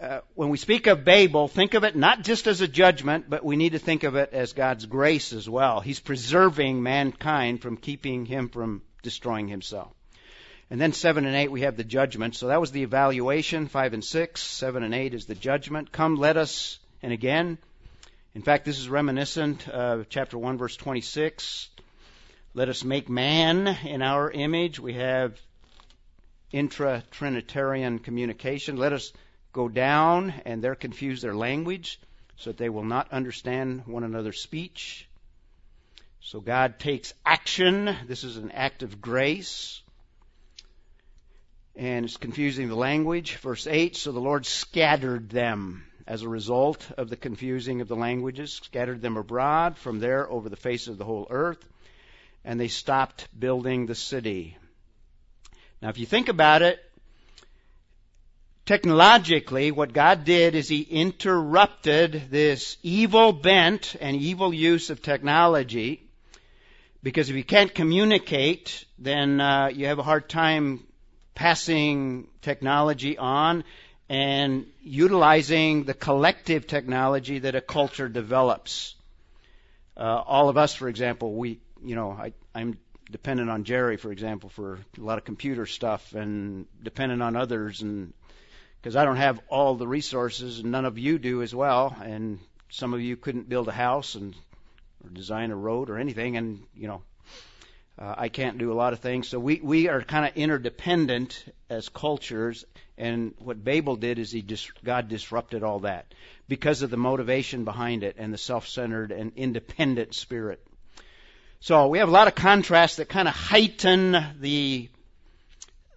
uh, when we speak of Babel, think of it not just as a judgment, but we need to think of it as God's grace as well. He's preserving mankind from keeping him from destroying himself. And then 7 and 8, we have the judgment. So that was the evaluation. 5 and 6. 7 and 8 is the judgment. Come, let us, and again, in fact, this is reminiscent of chapter 1, verse 26. Let us make man in our image. We have intra Trinitarian communication. Let us go down and they're confused their language so that they will not understand one another's speech. So God takes action. This is an act of grace. And it's confusing the language. Verse 8 So the Lord scattered them as a result of the confusing of the languages, scattered them abroad from there over the face of the whole earth, and they stopped building the city. Now, if you think about it, technologically, what God did is He interrupted this evil bent and evil use of technology Because if you can't communicate, then uh, you have a hard time passing technology on and utilizing the collective technology that a culture develops. Uh, all of us, for example, we, you know, I, I'm dependent on Jerry, for example, for a lot of computer stuff, and dependent on others, and because I don't have all the resources, and none of you do as well, and some of you couldn't build a house and or design a road or anything, and you know, uh, I can't do a lot of things. So we we are kind of interdependent as cultures, and what Babel did is he dis- God disrupted all that because of the motivation behind it and the self-centered and independent spirit. So we have a lot of contrasts that kind of heighten the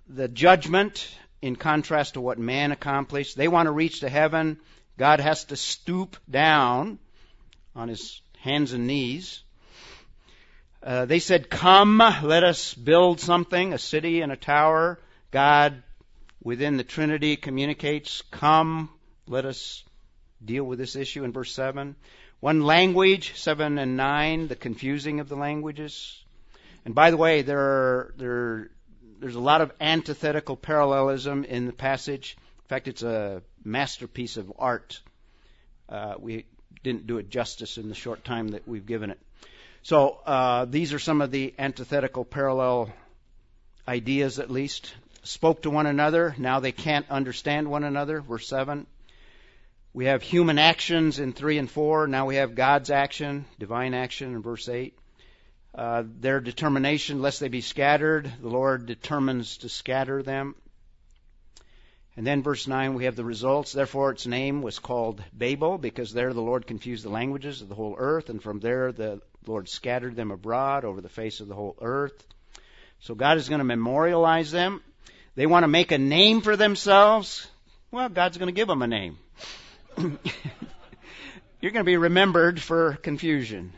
the judgment in contrast to what man accomplished. They want to reach to heaven. God has to stoop down on his hands and knees. Uh, they said, Come, let us build something, a city and a tower. God within the Trinity communicates, come, let us deal with this issue in verse 7. One language, 7 and 9, the confusing of the languages. And by the way, there are, there, there's a lot of antithetical parallelism in the passage. In fact, it's a masterpiece of art. Uh, we didn't do it justice in the short time that we've given it. So uh, these are some of the antithetical parallel ideas, at least spoke to one another. Now they can't understand one another. Verse 7. We have human actions in 3 and 4. Now we have God's action, divine action in verse 8. Uh, their determination, lest they be scattered, the Lord determines to scatter them. And then verse 9, we have the results. Therefore, its name was called Babel, because there the Lord confused the languages of the whole earth, and from there the Lord scattered them abroad over the face of the whole earth. So God is going to memorialize them. They want to make a name for themselves. Well, God's going to give them a name. You're going to be remembered for confusion.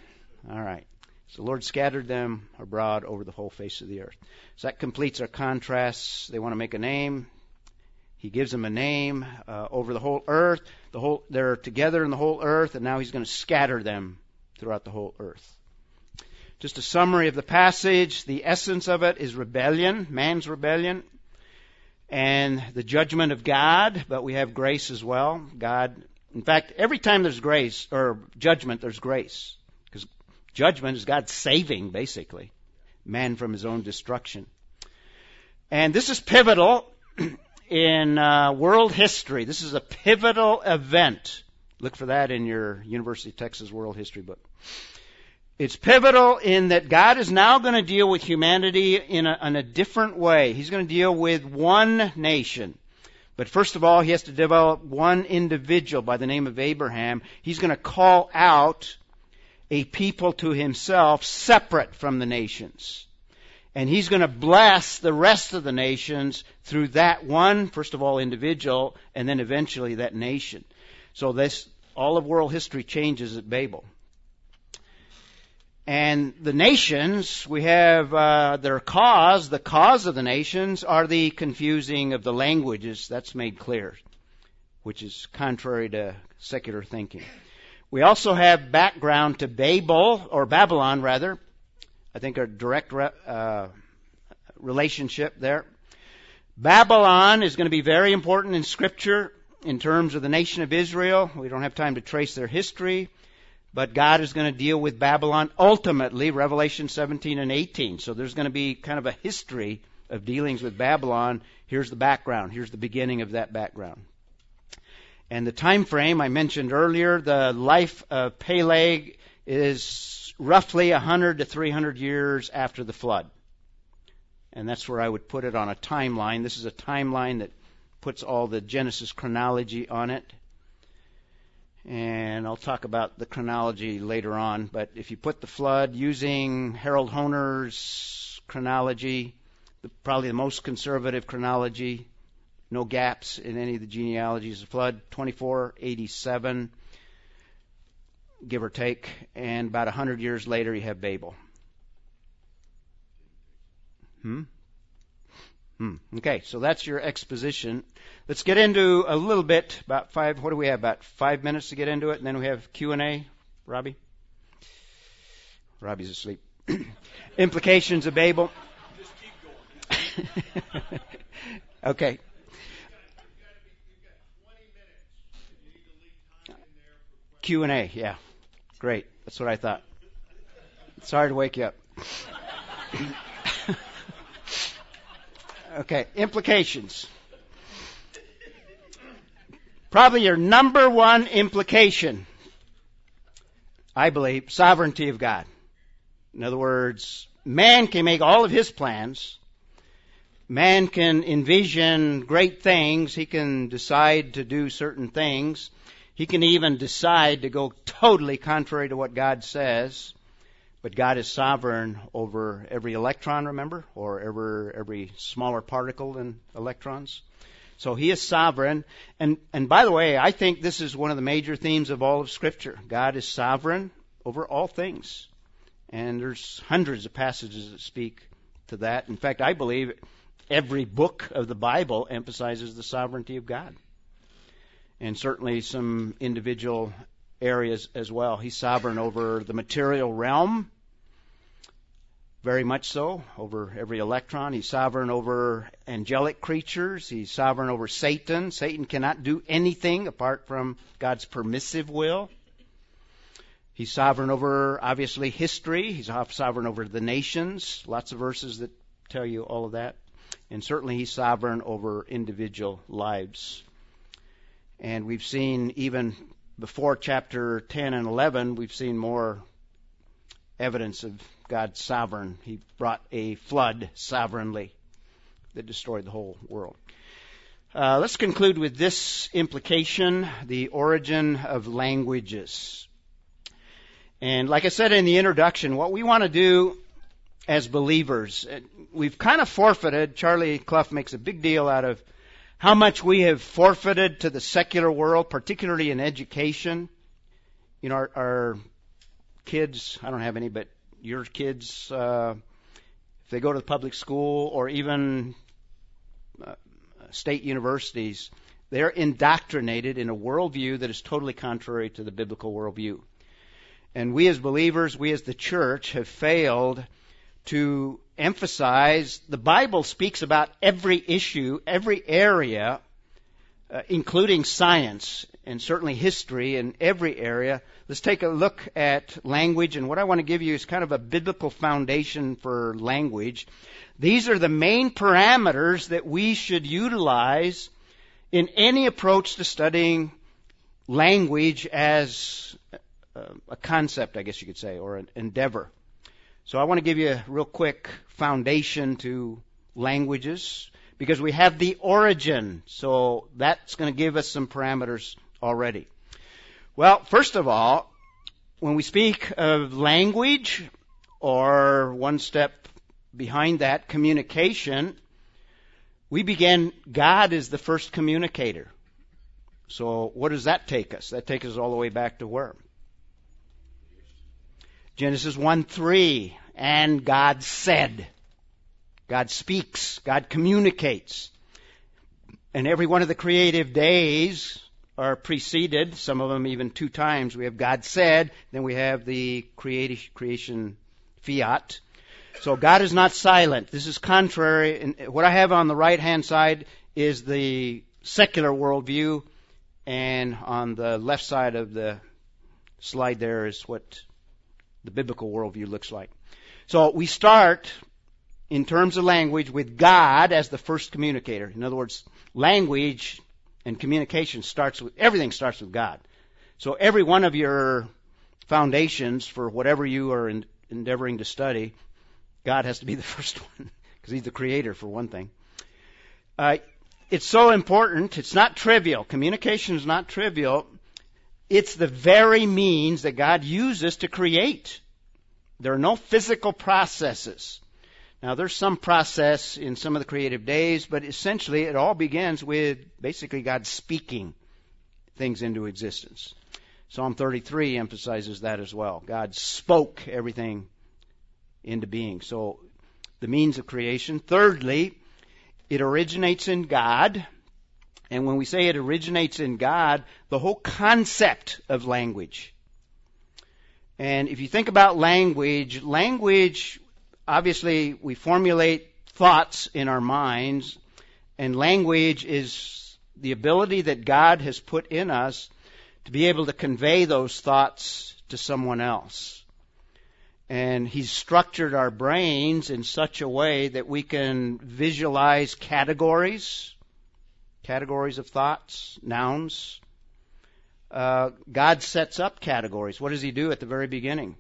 All right. So the Lord scattered them abroad over the whole face of the earth. So that completes our contrasts. They want to make a name. He gives them a name uh, over the whole earth. The whole they're together in the whole earth, and now He's going to scatter them throughout the whole earth. Just a summary of the passage. The essence of it is rebellion, man's rebellion and the judgment of God, but we have grace as well. God, in fact, every time there's grace or judgment, there's grace. Because judgment is God saving, basically, man from his own destruction. And this is pivotal in uh, world history. This is a pivotal event. Look for that in your University of Texas World History book. It's pivotal in that God is now going to deal with humanity in a, in a different way. He's going to deal with one nation. But first of all, he has to develop one individual by the name of Abraham. He's going to call out a people to himself separate from the nations. And he's going to bless the rest of the nations through that one, first of all, individual, and then eventually that nation. So this, all of world history changes at Babel. And the nations, we have uh, their cause. The cause of the nations are the confusing of the languages. That's made clear, which is contrary to secular thinking. We also have background to Babel, or Babylon rather. I think a direct re- uh, relationship there. Babylon is going to be very important in Scripture in terms of the nation of Israel. We don't have time to trace their history but God is going to deal with Babylon ultimately, Revelation 17 and 18. So there's going to be kind of a history of dealings with Babylon. Here's the background. Here's the beginning of that background. And the time frame I mentioned earlier, the life of Peleg is roughly 100 to 300 years after the flood. And that's where I would put it on a timeline. This is a timeline that puts all the Genesis chronology on it and I'll talk about the chronology later on. But if you put the flood using Harold Hoehner's chronology, the, probably the most conservative chronology, no gaps in any of the genealogies. The flood 2487, give or take, and about 100 years later you have Babel. Hmm? Hmm. Okay, so that's your exposition. Let's get into a little bit about five. What do we have? About five minutes to get into it, and then we have Q and A. Robbie. Robbie's asleep. Implications of Babel. okay. Q and A. Yeah, great. That's what I thought. Sorry to wake you up. okay, implications. Probably your number one implication, I believe, sovereignty of God. In other words, man can make all of his plans. Man can envision great things. He can decide to do certain things. He can even decide to go totally contrary to what God says. But God is sovereign over every electron, remember? Or every, every smaller particle than electrons. So He is sovereign. And, and by the way, I think this is one of the major themes of all of Scripture. God is sovereign over all things. And there's hundreds of passages that speak to that. In fact, I believe every book of the Bible emphasizes the sovereignty of God. And certainly some individual areas as well. He's sovereign over the material realm, very much so, over every electron. He's sovereign over angelic creatures. He's sovereign over Satan. Satan cannot do anything apart from God's permissive will. He's sovereign over, obviously, history. He's sovereign over the nations. Lots of verses that tell you all of that. And certainly, he's sovereign over individual lives. And we've seen, even before chapter 10 and 11, we've seen more evidence of God's sovereign. He brought a flood sovereignly that destroyed the whole world. Uh, let's conclude with this implication the origin of languages. And like I said in the introduction, what we want to do as believers, uh, we've kind of forfeited, Charlie Clough makes a big deal out of how much we have forfeited to the secular world, particularly in education. You know, our, our kids, I don't have any, but your kids, uh, if they go to the public school or even uh, state universities, they're indoctrinated in a worldview that is totally contrary to the biblical worldview. And we as believers, we as the church, have failed to emphasize the Bible speaks about every issue, every area, uh, including science and certainly history in every area. Let's take a look at language, and what I want to give you is kind of a biblical foundation for language. These are the main parameters that we should utilize in any approach to studying language as a concept, I guess you could say, or an endeavor. So I want to give you a real quick foundation to languages because we have the origin. So that's going to give us some parameters already. Well, first of all, when we speak of language or one step behind that, communication, we begin, God is the first communicator. So what does that take us? That takes us all the way back to where? Genesis 1 3. And God said. God speaks. God communicates. And every one of the creative days are preceded, some of them even two times. We have God said, then we have the creation fiat. So God is not silent. This is contrary. And what I have on the right hand side is the secular worldview, and on the left side of the slide there is what the biblical worldview looks like. So we start in terms of language with God as the first communicator. In other words, language and communication starts with everything starts with God. So every one of your foundations for whatever you are in, endeavoring to study, God has to be the first one because He's the creator for one thing. Uh, it's so important. It's not trivial. Communication is not trivial. It's the very means that God uses to create. There are no physical processes. Now, there's some process in some of the creative days, but essentially it all begins with basically God speaking things into existence. Psalm 33 emphasizes that as well. God spoke everything into being. So, the means of creation. Thirdly, it originates in God. And when we say it originates in God, the whole concept of language And if you think about language, language, obviously, we formulate thoughts in our minds, and language is the ability that God has put in us to be able to convey those thoughts to someone else. And He's structured our brains in such a way that we can visualize categories, categories of thoughts, nouns, uh, God sets up categories. What does He do at the very beginning?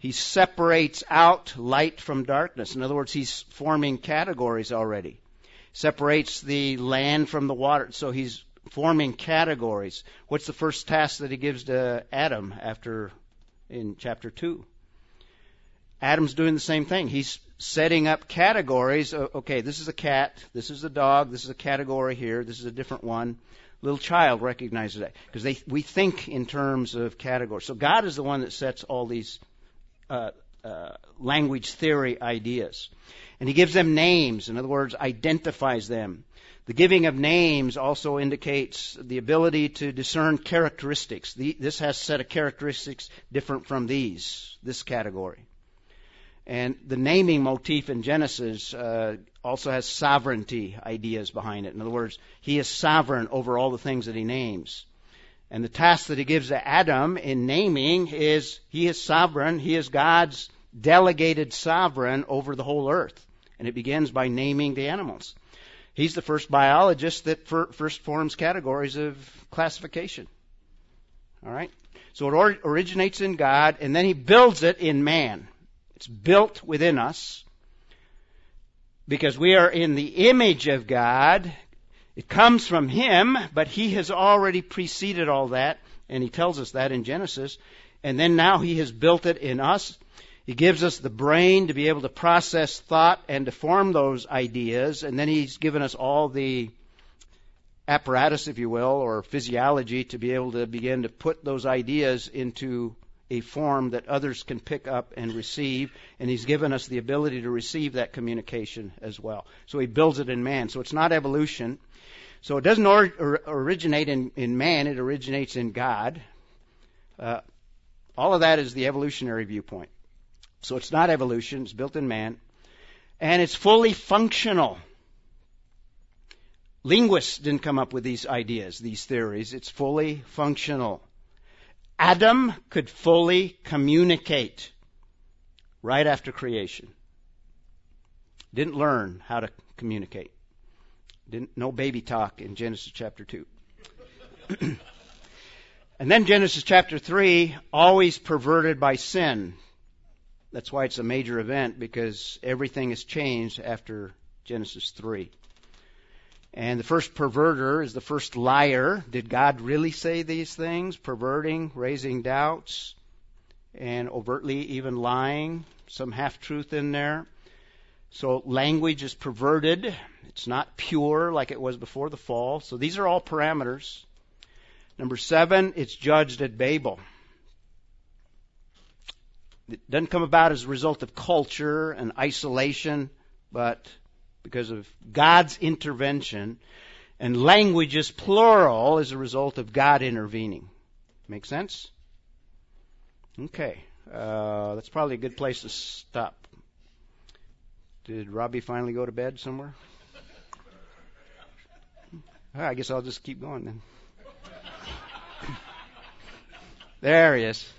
He separates out light from darkness. In other words, He's forming categories already. Separates the land from the water. So He's forming categories. What's the first task that He gives to Adam after in chapter 2? Adam's doing the same thing. He's setting up categories. Okay, this is a cat, this is a dog, this is a category here, this is a different one little child recognizes that because we think in terms of categories. So God is the one that sets all these uh, uh, language theory ideas, and He gives them names. In other words, identifies them. The giving of names also indicates the ability to discern characteristics. The, this has a set of characteristics different from these, this category. And the naming motif in Genesis uh, also has sovereignty ideas behind it. In other words, he is sovereign over all the things that he names. And the task that he gives to Adam in naming is he is sovereign, he is God's delegated sovereign over the whole earth. And it begins by naming the animals. He's the first biologist that first forms categories of classification. All right? So it originates in God, and then he builds it in man. It's built within us because we are in the image of God. It comes from Him, but He has already preceded all that, and He tells us that in Genesis. And then now He has built it in us. He gives us the brain to be able to process thought and to form those ideas, and then He's given us all the apparatus, if you will, or physiology to be able to begin to put those ideas into a form that others can pick up and receive, and He's given us the ability to receive that communication as well. So He builds it in man. So it's not evolution. So it doesn't or, or, originate in, in man, it originates in God. Uh, all of that is the evolutionary viewpoint. So it's not evolution, it's built in man. And it's fully functional. Linguists didn't come up with these ideas, these theories. It's fully functional. Adam could fully communicate right after creation. Didn't learn how to communicate. Didn't know baby talk in Genesis chapter 2. and then Genesis chapter 3, always perverted by sin. That's why it's a major event because everything has changed after Genesis 3. And the first perverter is the first liar. Did God really say these things? Perverting, raising doubts, and overtly even lying. Some half truth in there. So language is perverted. It's not pure like it was before the fall. So these are all parameters. Number seven, it's judged at Babel. It doesn't come about as a result of culture and isolation, but because of God's intervention, and language is plural as a result of God intervening. Make sense? Okay. Uh, that's probably a good place to stop. Did Robbie finally go to bed somewhere? I guess I'll just keep going then. there he is.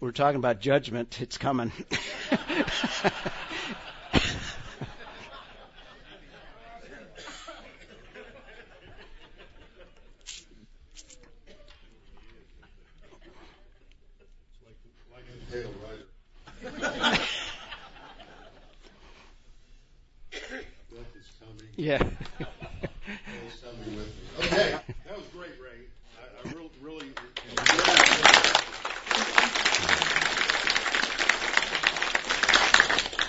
we're talking about judgment, it's coming. yeah. Okay, that was great, Ray. I, I really, really.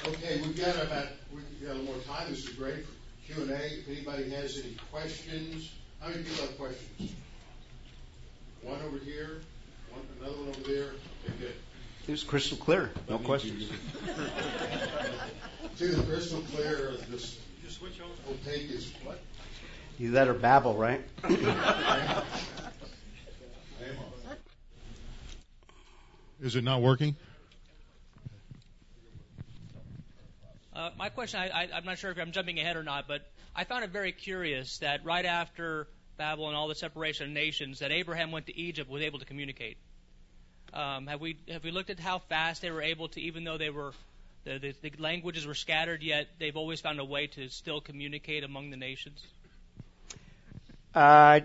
Okay, we've got about we've got a little more time. This is great for Q and A. If anybody has any questions, how many people have questions? One over here, one another one over there. Okay, good. It was crystal clear. No questions. See the crystal clear. Just, just You let her babble, right? Is it not working? Uh, my question, I, I, I'm not sure if I'm jumping ahead or not, but I found it very curious that right after Babel and all the separation of nations, that Abraham went to Egypt was able to communicate. Um, have we have we looked at how fast they were able to, even though they were the, the, the languages were scattered, yet they've always found a way to still communicate among the nations? Uh,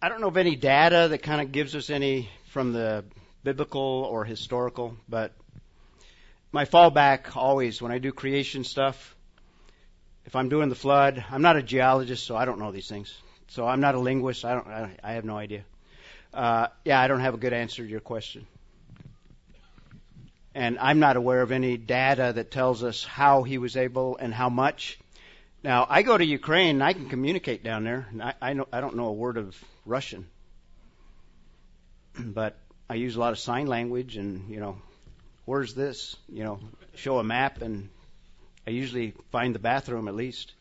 I don't know of any data that kind of gives us any from the biblical or historical, but my fallback always when I do creation stuff, if I'm doing the flood, I'm not a geologist, so I don't know these things. So I'm not a linguist. I don't. I, I have no idea. Uh, yeah, I don't have a good answer to your question. And I'm not aware of any data that tells us how he was able and how much. Now, I go to Ukraine and I can communicate down there. And I, I, know, I don't know a word of Russian. but I use a lot of sign language and, you know, where's this? You know, show a map and I usually find the bathroom at least.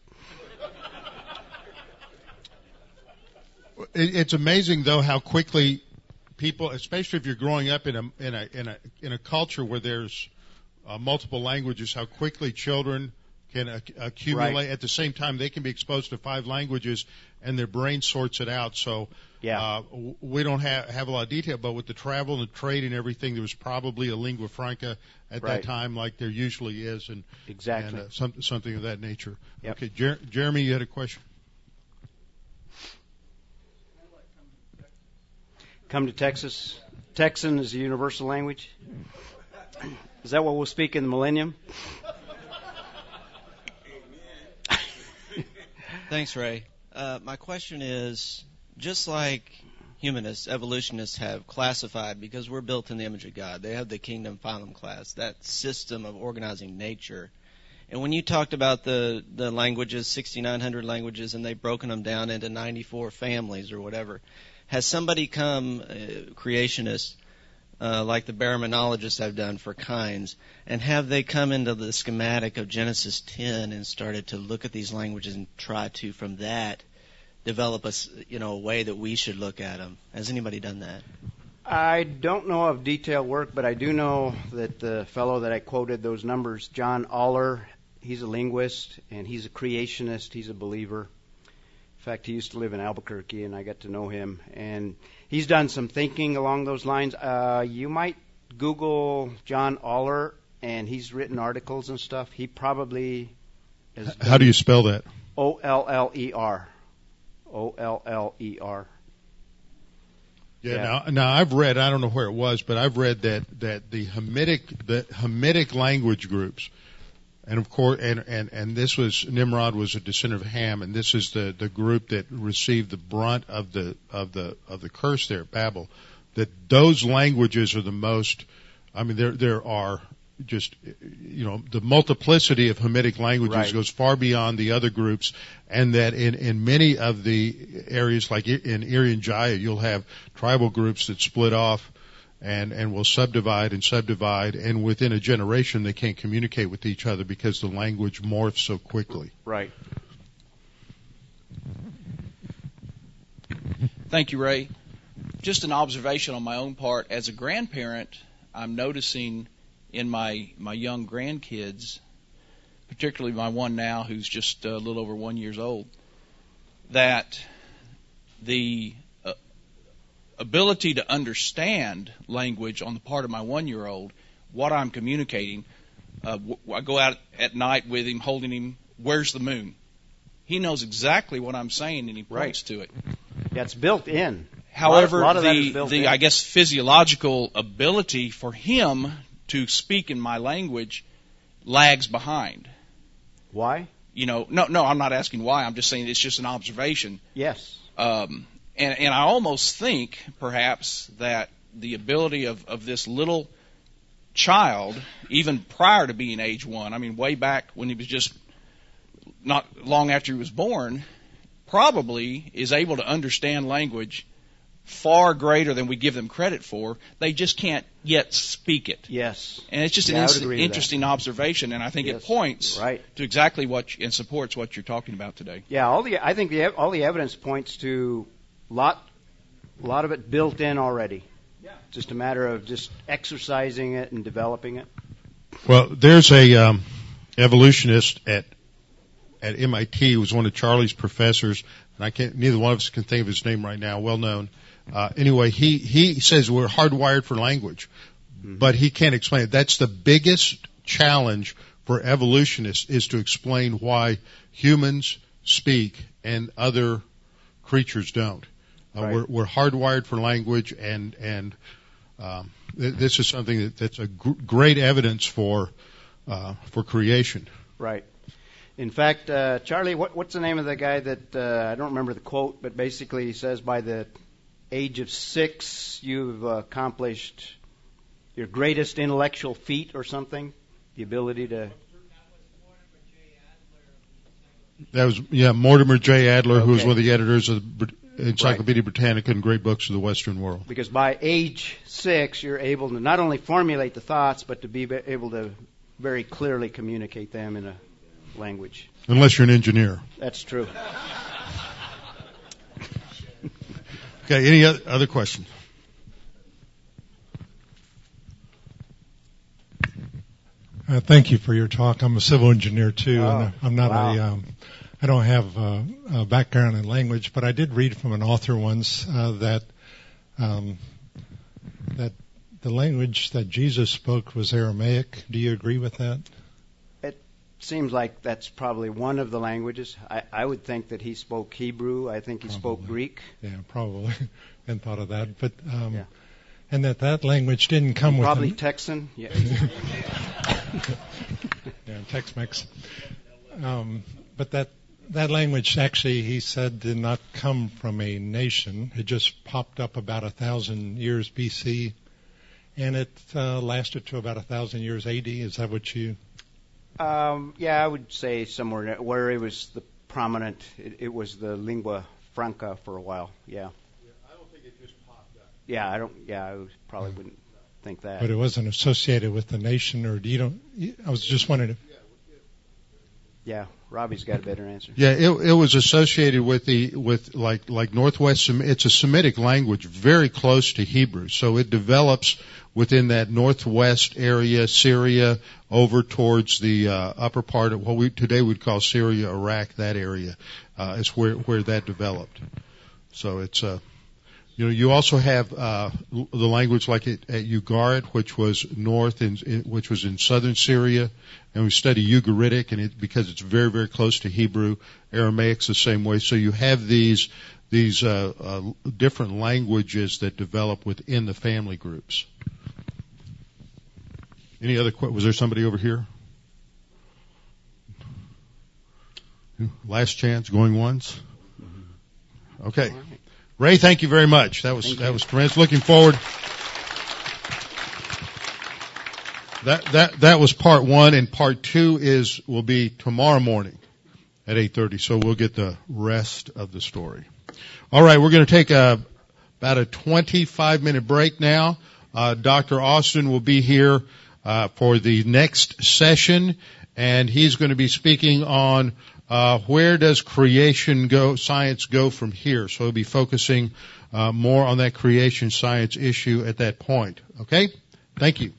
It's amazing though how quickly people, especially if you're growing up in a in a in a in a culture where there's uh, multiple languages, how quickly children can ac- accumulate. Right. At the same time, they can be exposed to five languages, and their brain sorts it out. So Yeah. uh, w- we don't have have a lot of detail, but with the travel and the trade and everything, there was probably a lingua franca at Right. that time, like there usually is, and Exactly. and uh, some, something of that nature. Yep. Okay, Jer- Jeremy, you had a question. Come to Texas. Texan is a universal language. Is that what we'll speak in the millennium? Thanks, Ray. Uh, my question is just like humanists, evolutionists have classified, because we're built in the image of God, they have the kingdom phylum class, that system of organizing nature. And when you talked about the, the languages, 6,900 languages, and they've broken them down into 94 families or whatever, has somebody come, uh, creationists, uh, like the baraminologists have done for kinds, and have they come into the schematic of Genesis 10 and started to look at these languages and try to, from that, develop a you know a way that we should look at them? Has anybody done that? I don't know of detailed work, but I do know that the fellow that I quoted those numbers, John Oller, he's a linguist and he's a creationist. He's a believer. In fact, he used to live in Albuquerque, and I got to know him. And he's done some thinking along those lines. Uh, you might Google John Oller, and he's written articles and stuff. He probably is How do you spell that? O L L E R. O L L E R. Yeah, Yeah. Now, now I've read. I don't know where it was, but I've read that that the Hamitic the Hamitic language groups, and of course, and and and this was Nimrod was a descendant of Ham, and this is the the group that received the brunt of the of the of the curse there at Babel. That those languages are the most. I mean, there there are just you know the multiplicity of Hamitic languages Right. goes far beyond the other groups, and that in in many of the areas like in Irian Jaya, you'll have tribal groups that split off and and will subdivide and subdivide, and within a generation they can't communicate with each other because the language morphs so quickly. Right. Thank you, Ray. Just an observation on my own part. As a grandparent, I'm noticing in my my young grandkids, particularly my one now who's just a little over one years old, that the ability to understand language on the part of my one year old, what I'm communicating. Uh, I go out at night with him, holding him. Where's the moon? He knows exactly what I'm saying, and he Right. to it. Yeah, it's built in. However, a lot of that is the the in. I guess physiological ability for him to speak in my language lags behind. Why? You know, no, no, I'm not asking why. I'm just saying it's just an observation. Yes. Um, and and I almost think perhaps that the ability of of this little child, even prior to being age one, I mean, way back when he was just not long after he was born, probably is able to understand language far greater than we give them credit for. They just can't yet speak it. Yes. And it's just Yeah, an I would ins- agree with interesting observation, and I think Yes. it points Right. to exactly what you, and supports what you're talking about today. Yeah, all the I think the all the evidence points to lot a lot of it built in already. Yeah. Just a matter of just exercising it and developing it. Well, there's a um, evolutionist at at MIT who was one of Charlie's professors, and I can't. Neither one of us can think of his name right now. Well known. Uh, anyway, he he says we're hardwired for language, but he can't explain it. That's the biggest challenge for evolutionists is to explain why humans speak and other creatures don't. Uh, Right. we're, we're hardwired for language, and and um, th- this is something that, that's a gr- great evidence for uh, for creation. Right. In fact, uh, Charlie, what, what's the name of the guy that uh, I don't remember the quote, but basically he says by the age of six you've accomplished your greatest intellectual feat or something, the ability to. That was yeah Mortimer J. Adler, who was one of the editors of the Brit- Encyclopedia Britannica and Great Books of the Western World. Because by age six, you're able to not only formulate the thoughts, but to be be- able to very clearly communicate them in a language. Unless you're an engineer. That's true. Okay. Any other questions? Uh, thank you for your talk. I'm a civil engineer too, Oh, and I'm not wow. a. Um, I don't have a, a background in language, but I did read from an author once uh, that um, that the language that Jesus spoke was Aramaic. Do you agree with that? It seems like that's probably one of the languages. I, I would think that he spoke Hebrew. I think he spoke Greek. Yeah, probably. Hadn't thought of that, but um, Yeah. and that that language didn't come with Probably an- Texan. Yeah. yeah, Tex-Mex. Um, but that that language actually, he said, did not come from a nation. It just popped up about a thousand years BC, and it uh, lasted to about a thousand years AD. Is that what you? Um, yeah, I would say somewhere where it was the prominent. It, it was the lingua franca for a while. Yeah. I don't think it just popped up. Yeah, I don't. Yeah, I would- probably wouldn't think that. But it wasn't associated with the nation, or do you don't? I was just wondering. If, Yeah, Robbie's got a better answer. Yeah, it, it was associated with the with like like Northwest. It's a Semitic language, very close to Hebrew. So it develops within that northwest area, Syria, over towards the uh, upper part of what we today would call Syria, Iraq. That area uh, is where where that developed. So it's uh, you know, you also have uh, the language like at, at Ugarit, which was north in, which was in southern Syria, and we study Ugaritic, and it because it's very very close to Hebrew. Aramaic's the same way. So you have these these uh, uh, different languages that develop within the family groups. Any other? Was there somebody over here? Last chance, going once. Okay. Ray, thank you very much. That was Thank that you. was tremendous. Looking forward. That that that was part one, and part two is will be tomorrow morning at eight thirty. So we'll get the rest of the story. All right, we're going to take a about a twenty five minute break now. Uh, Dr. Austin will be here uh, for the next session, and he's going to be speaking on uh, where does creation go, science go from here. So we'll be focusing uh, more on that creation science issue at that point. Okay, thank you.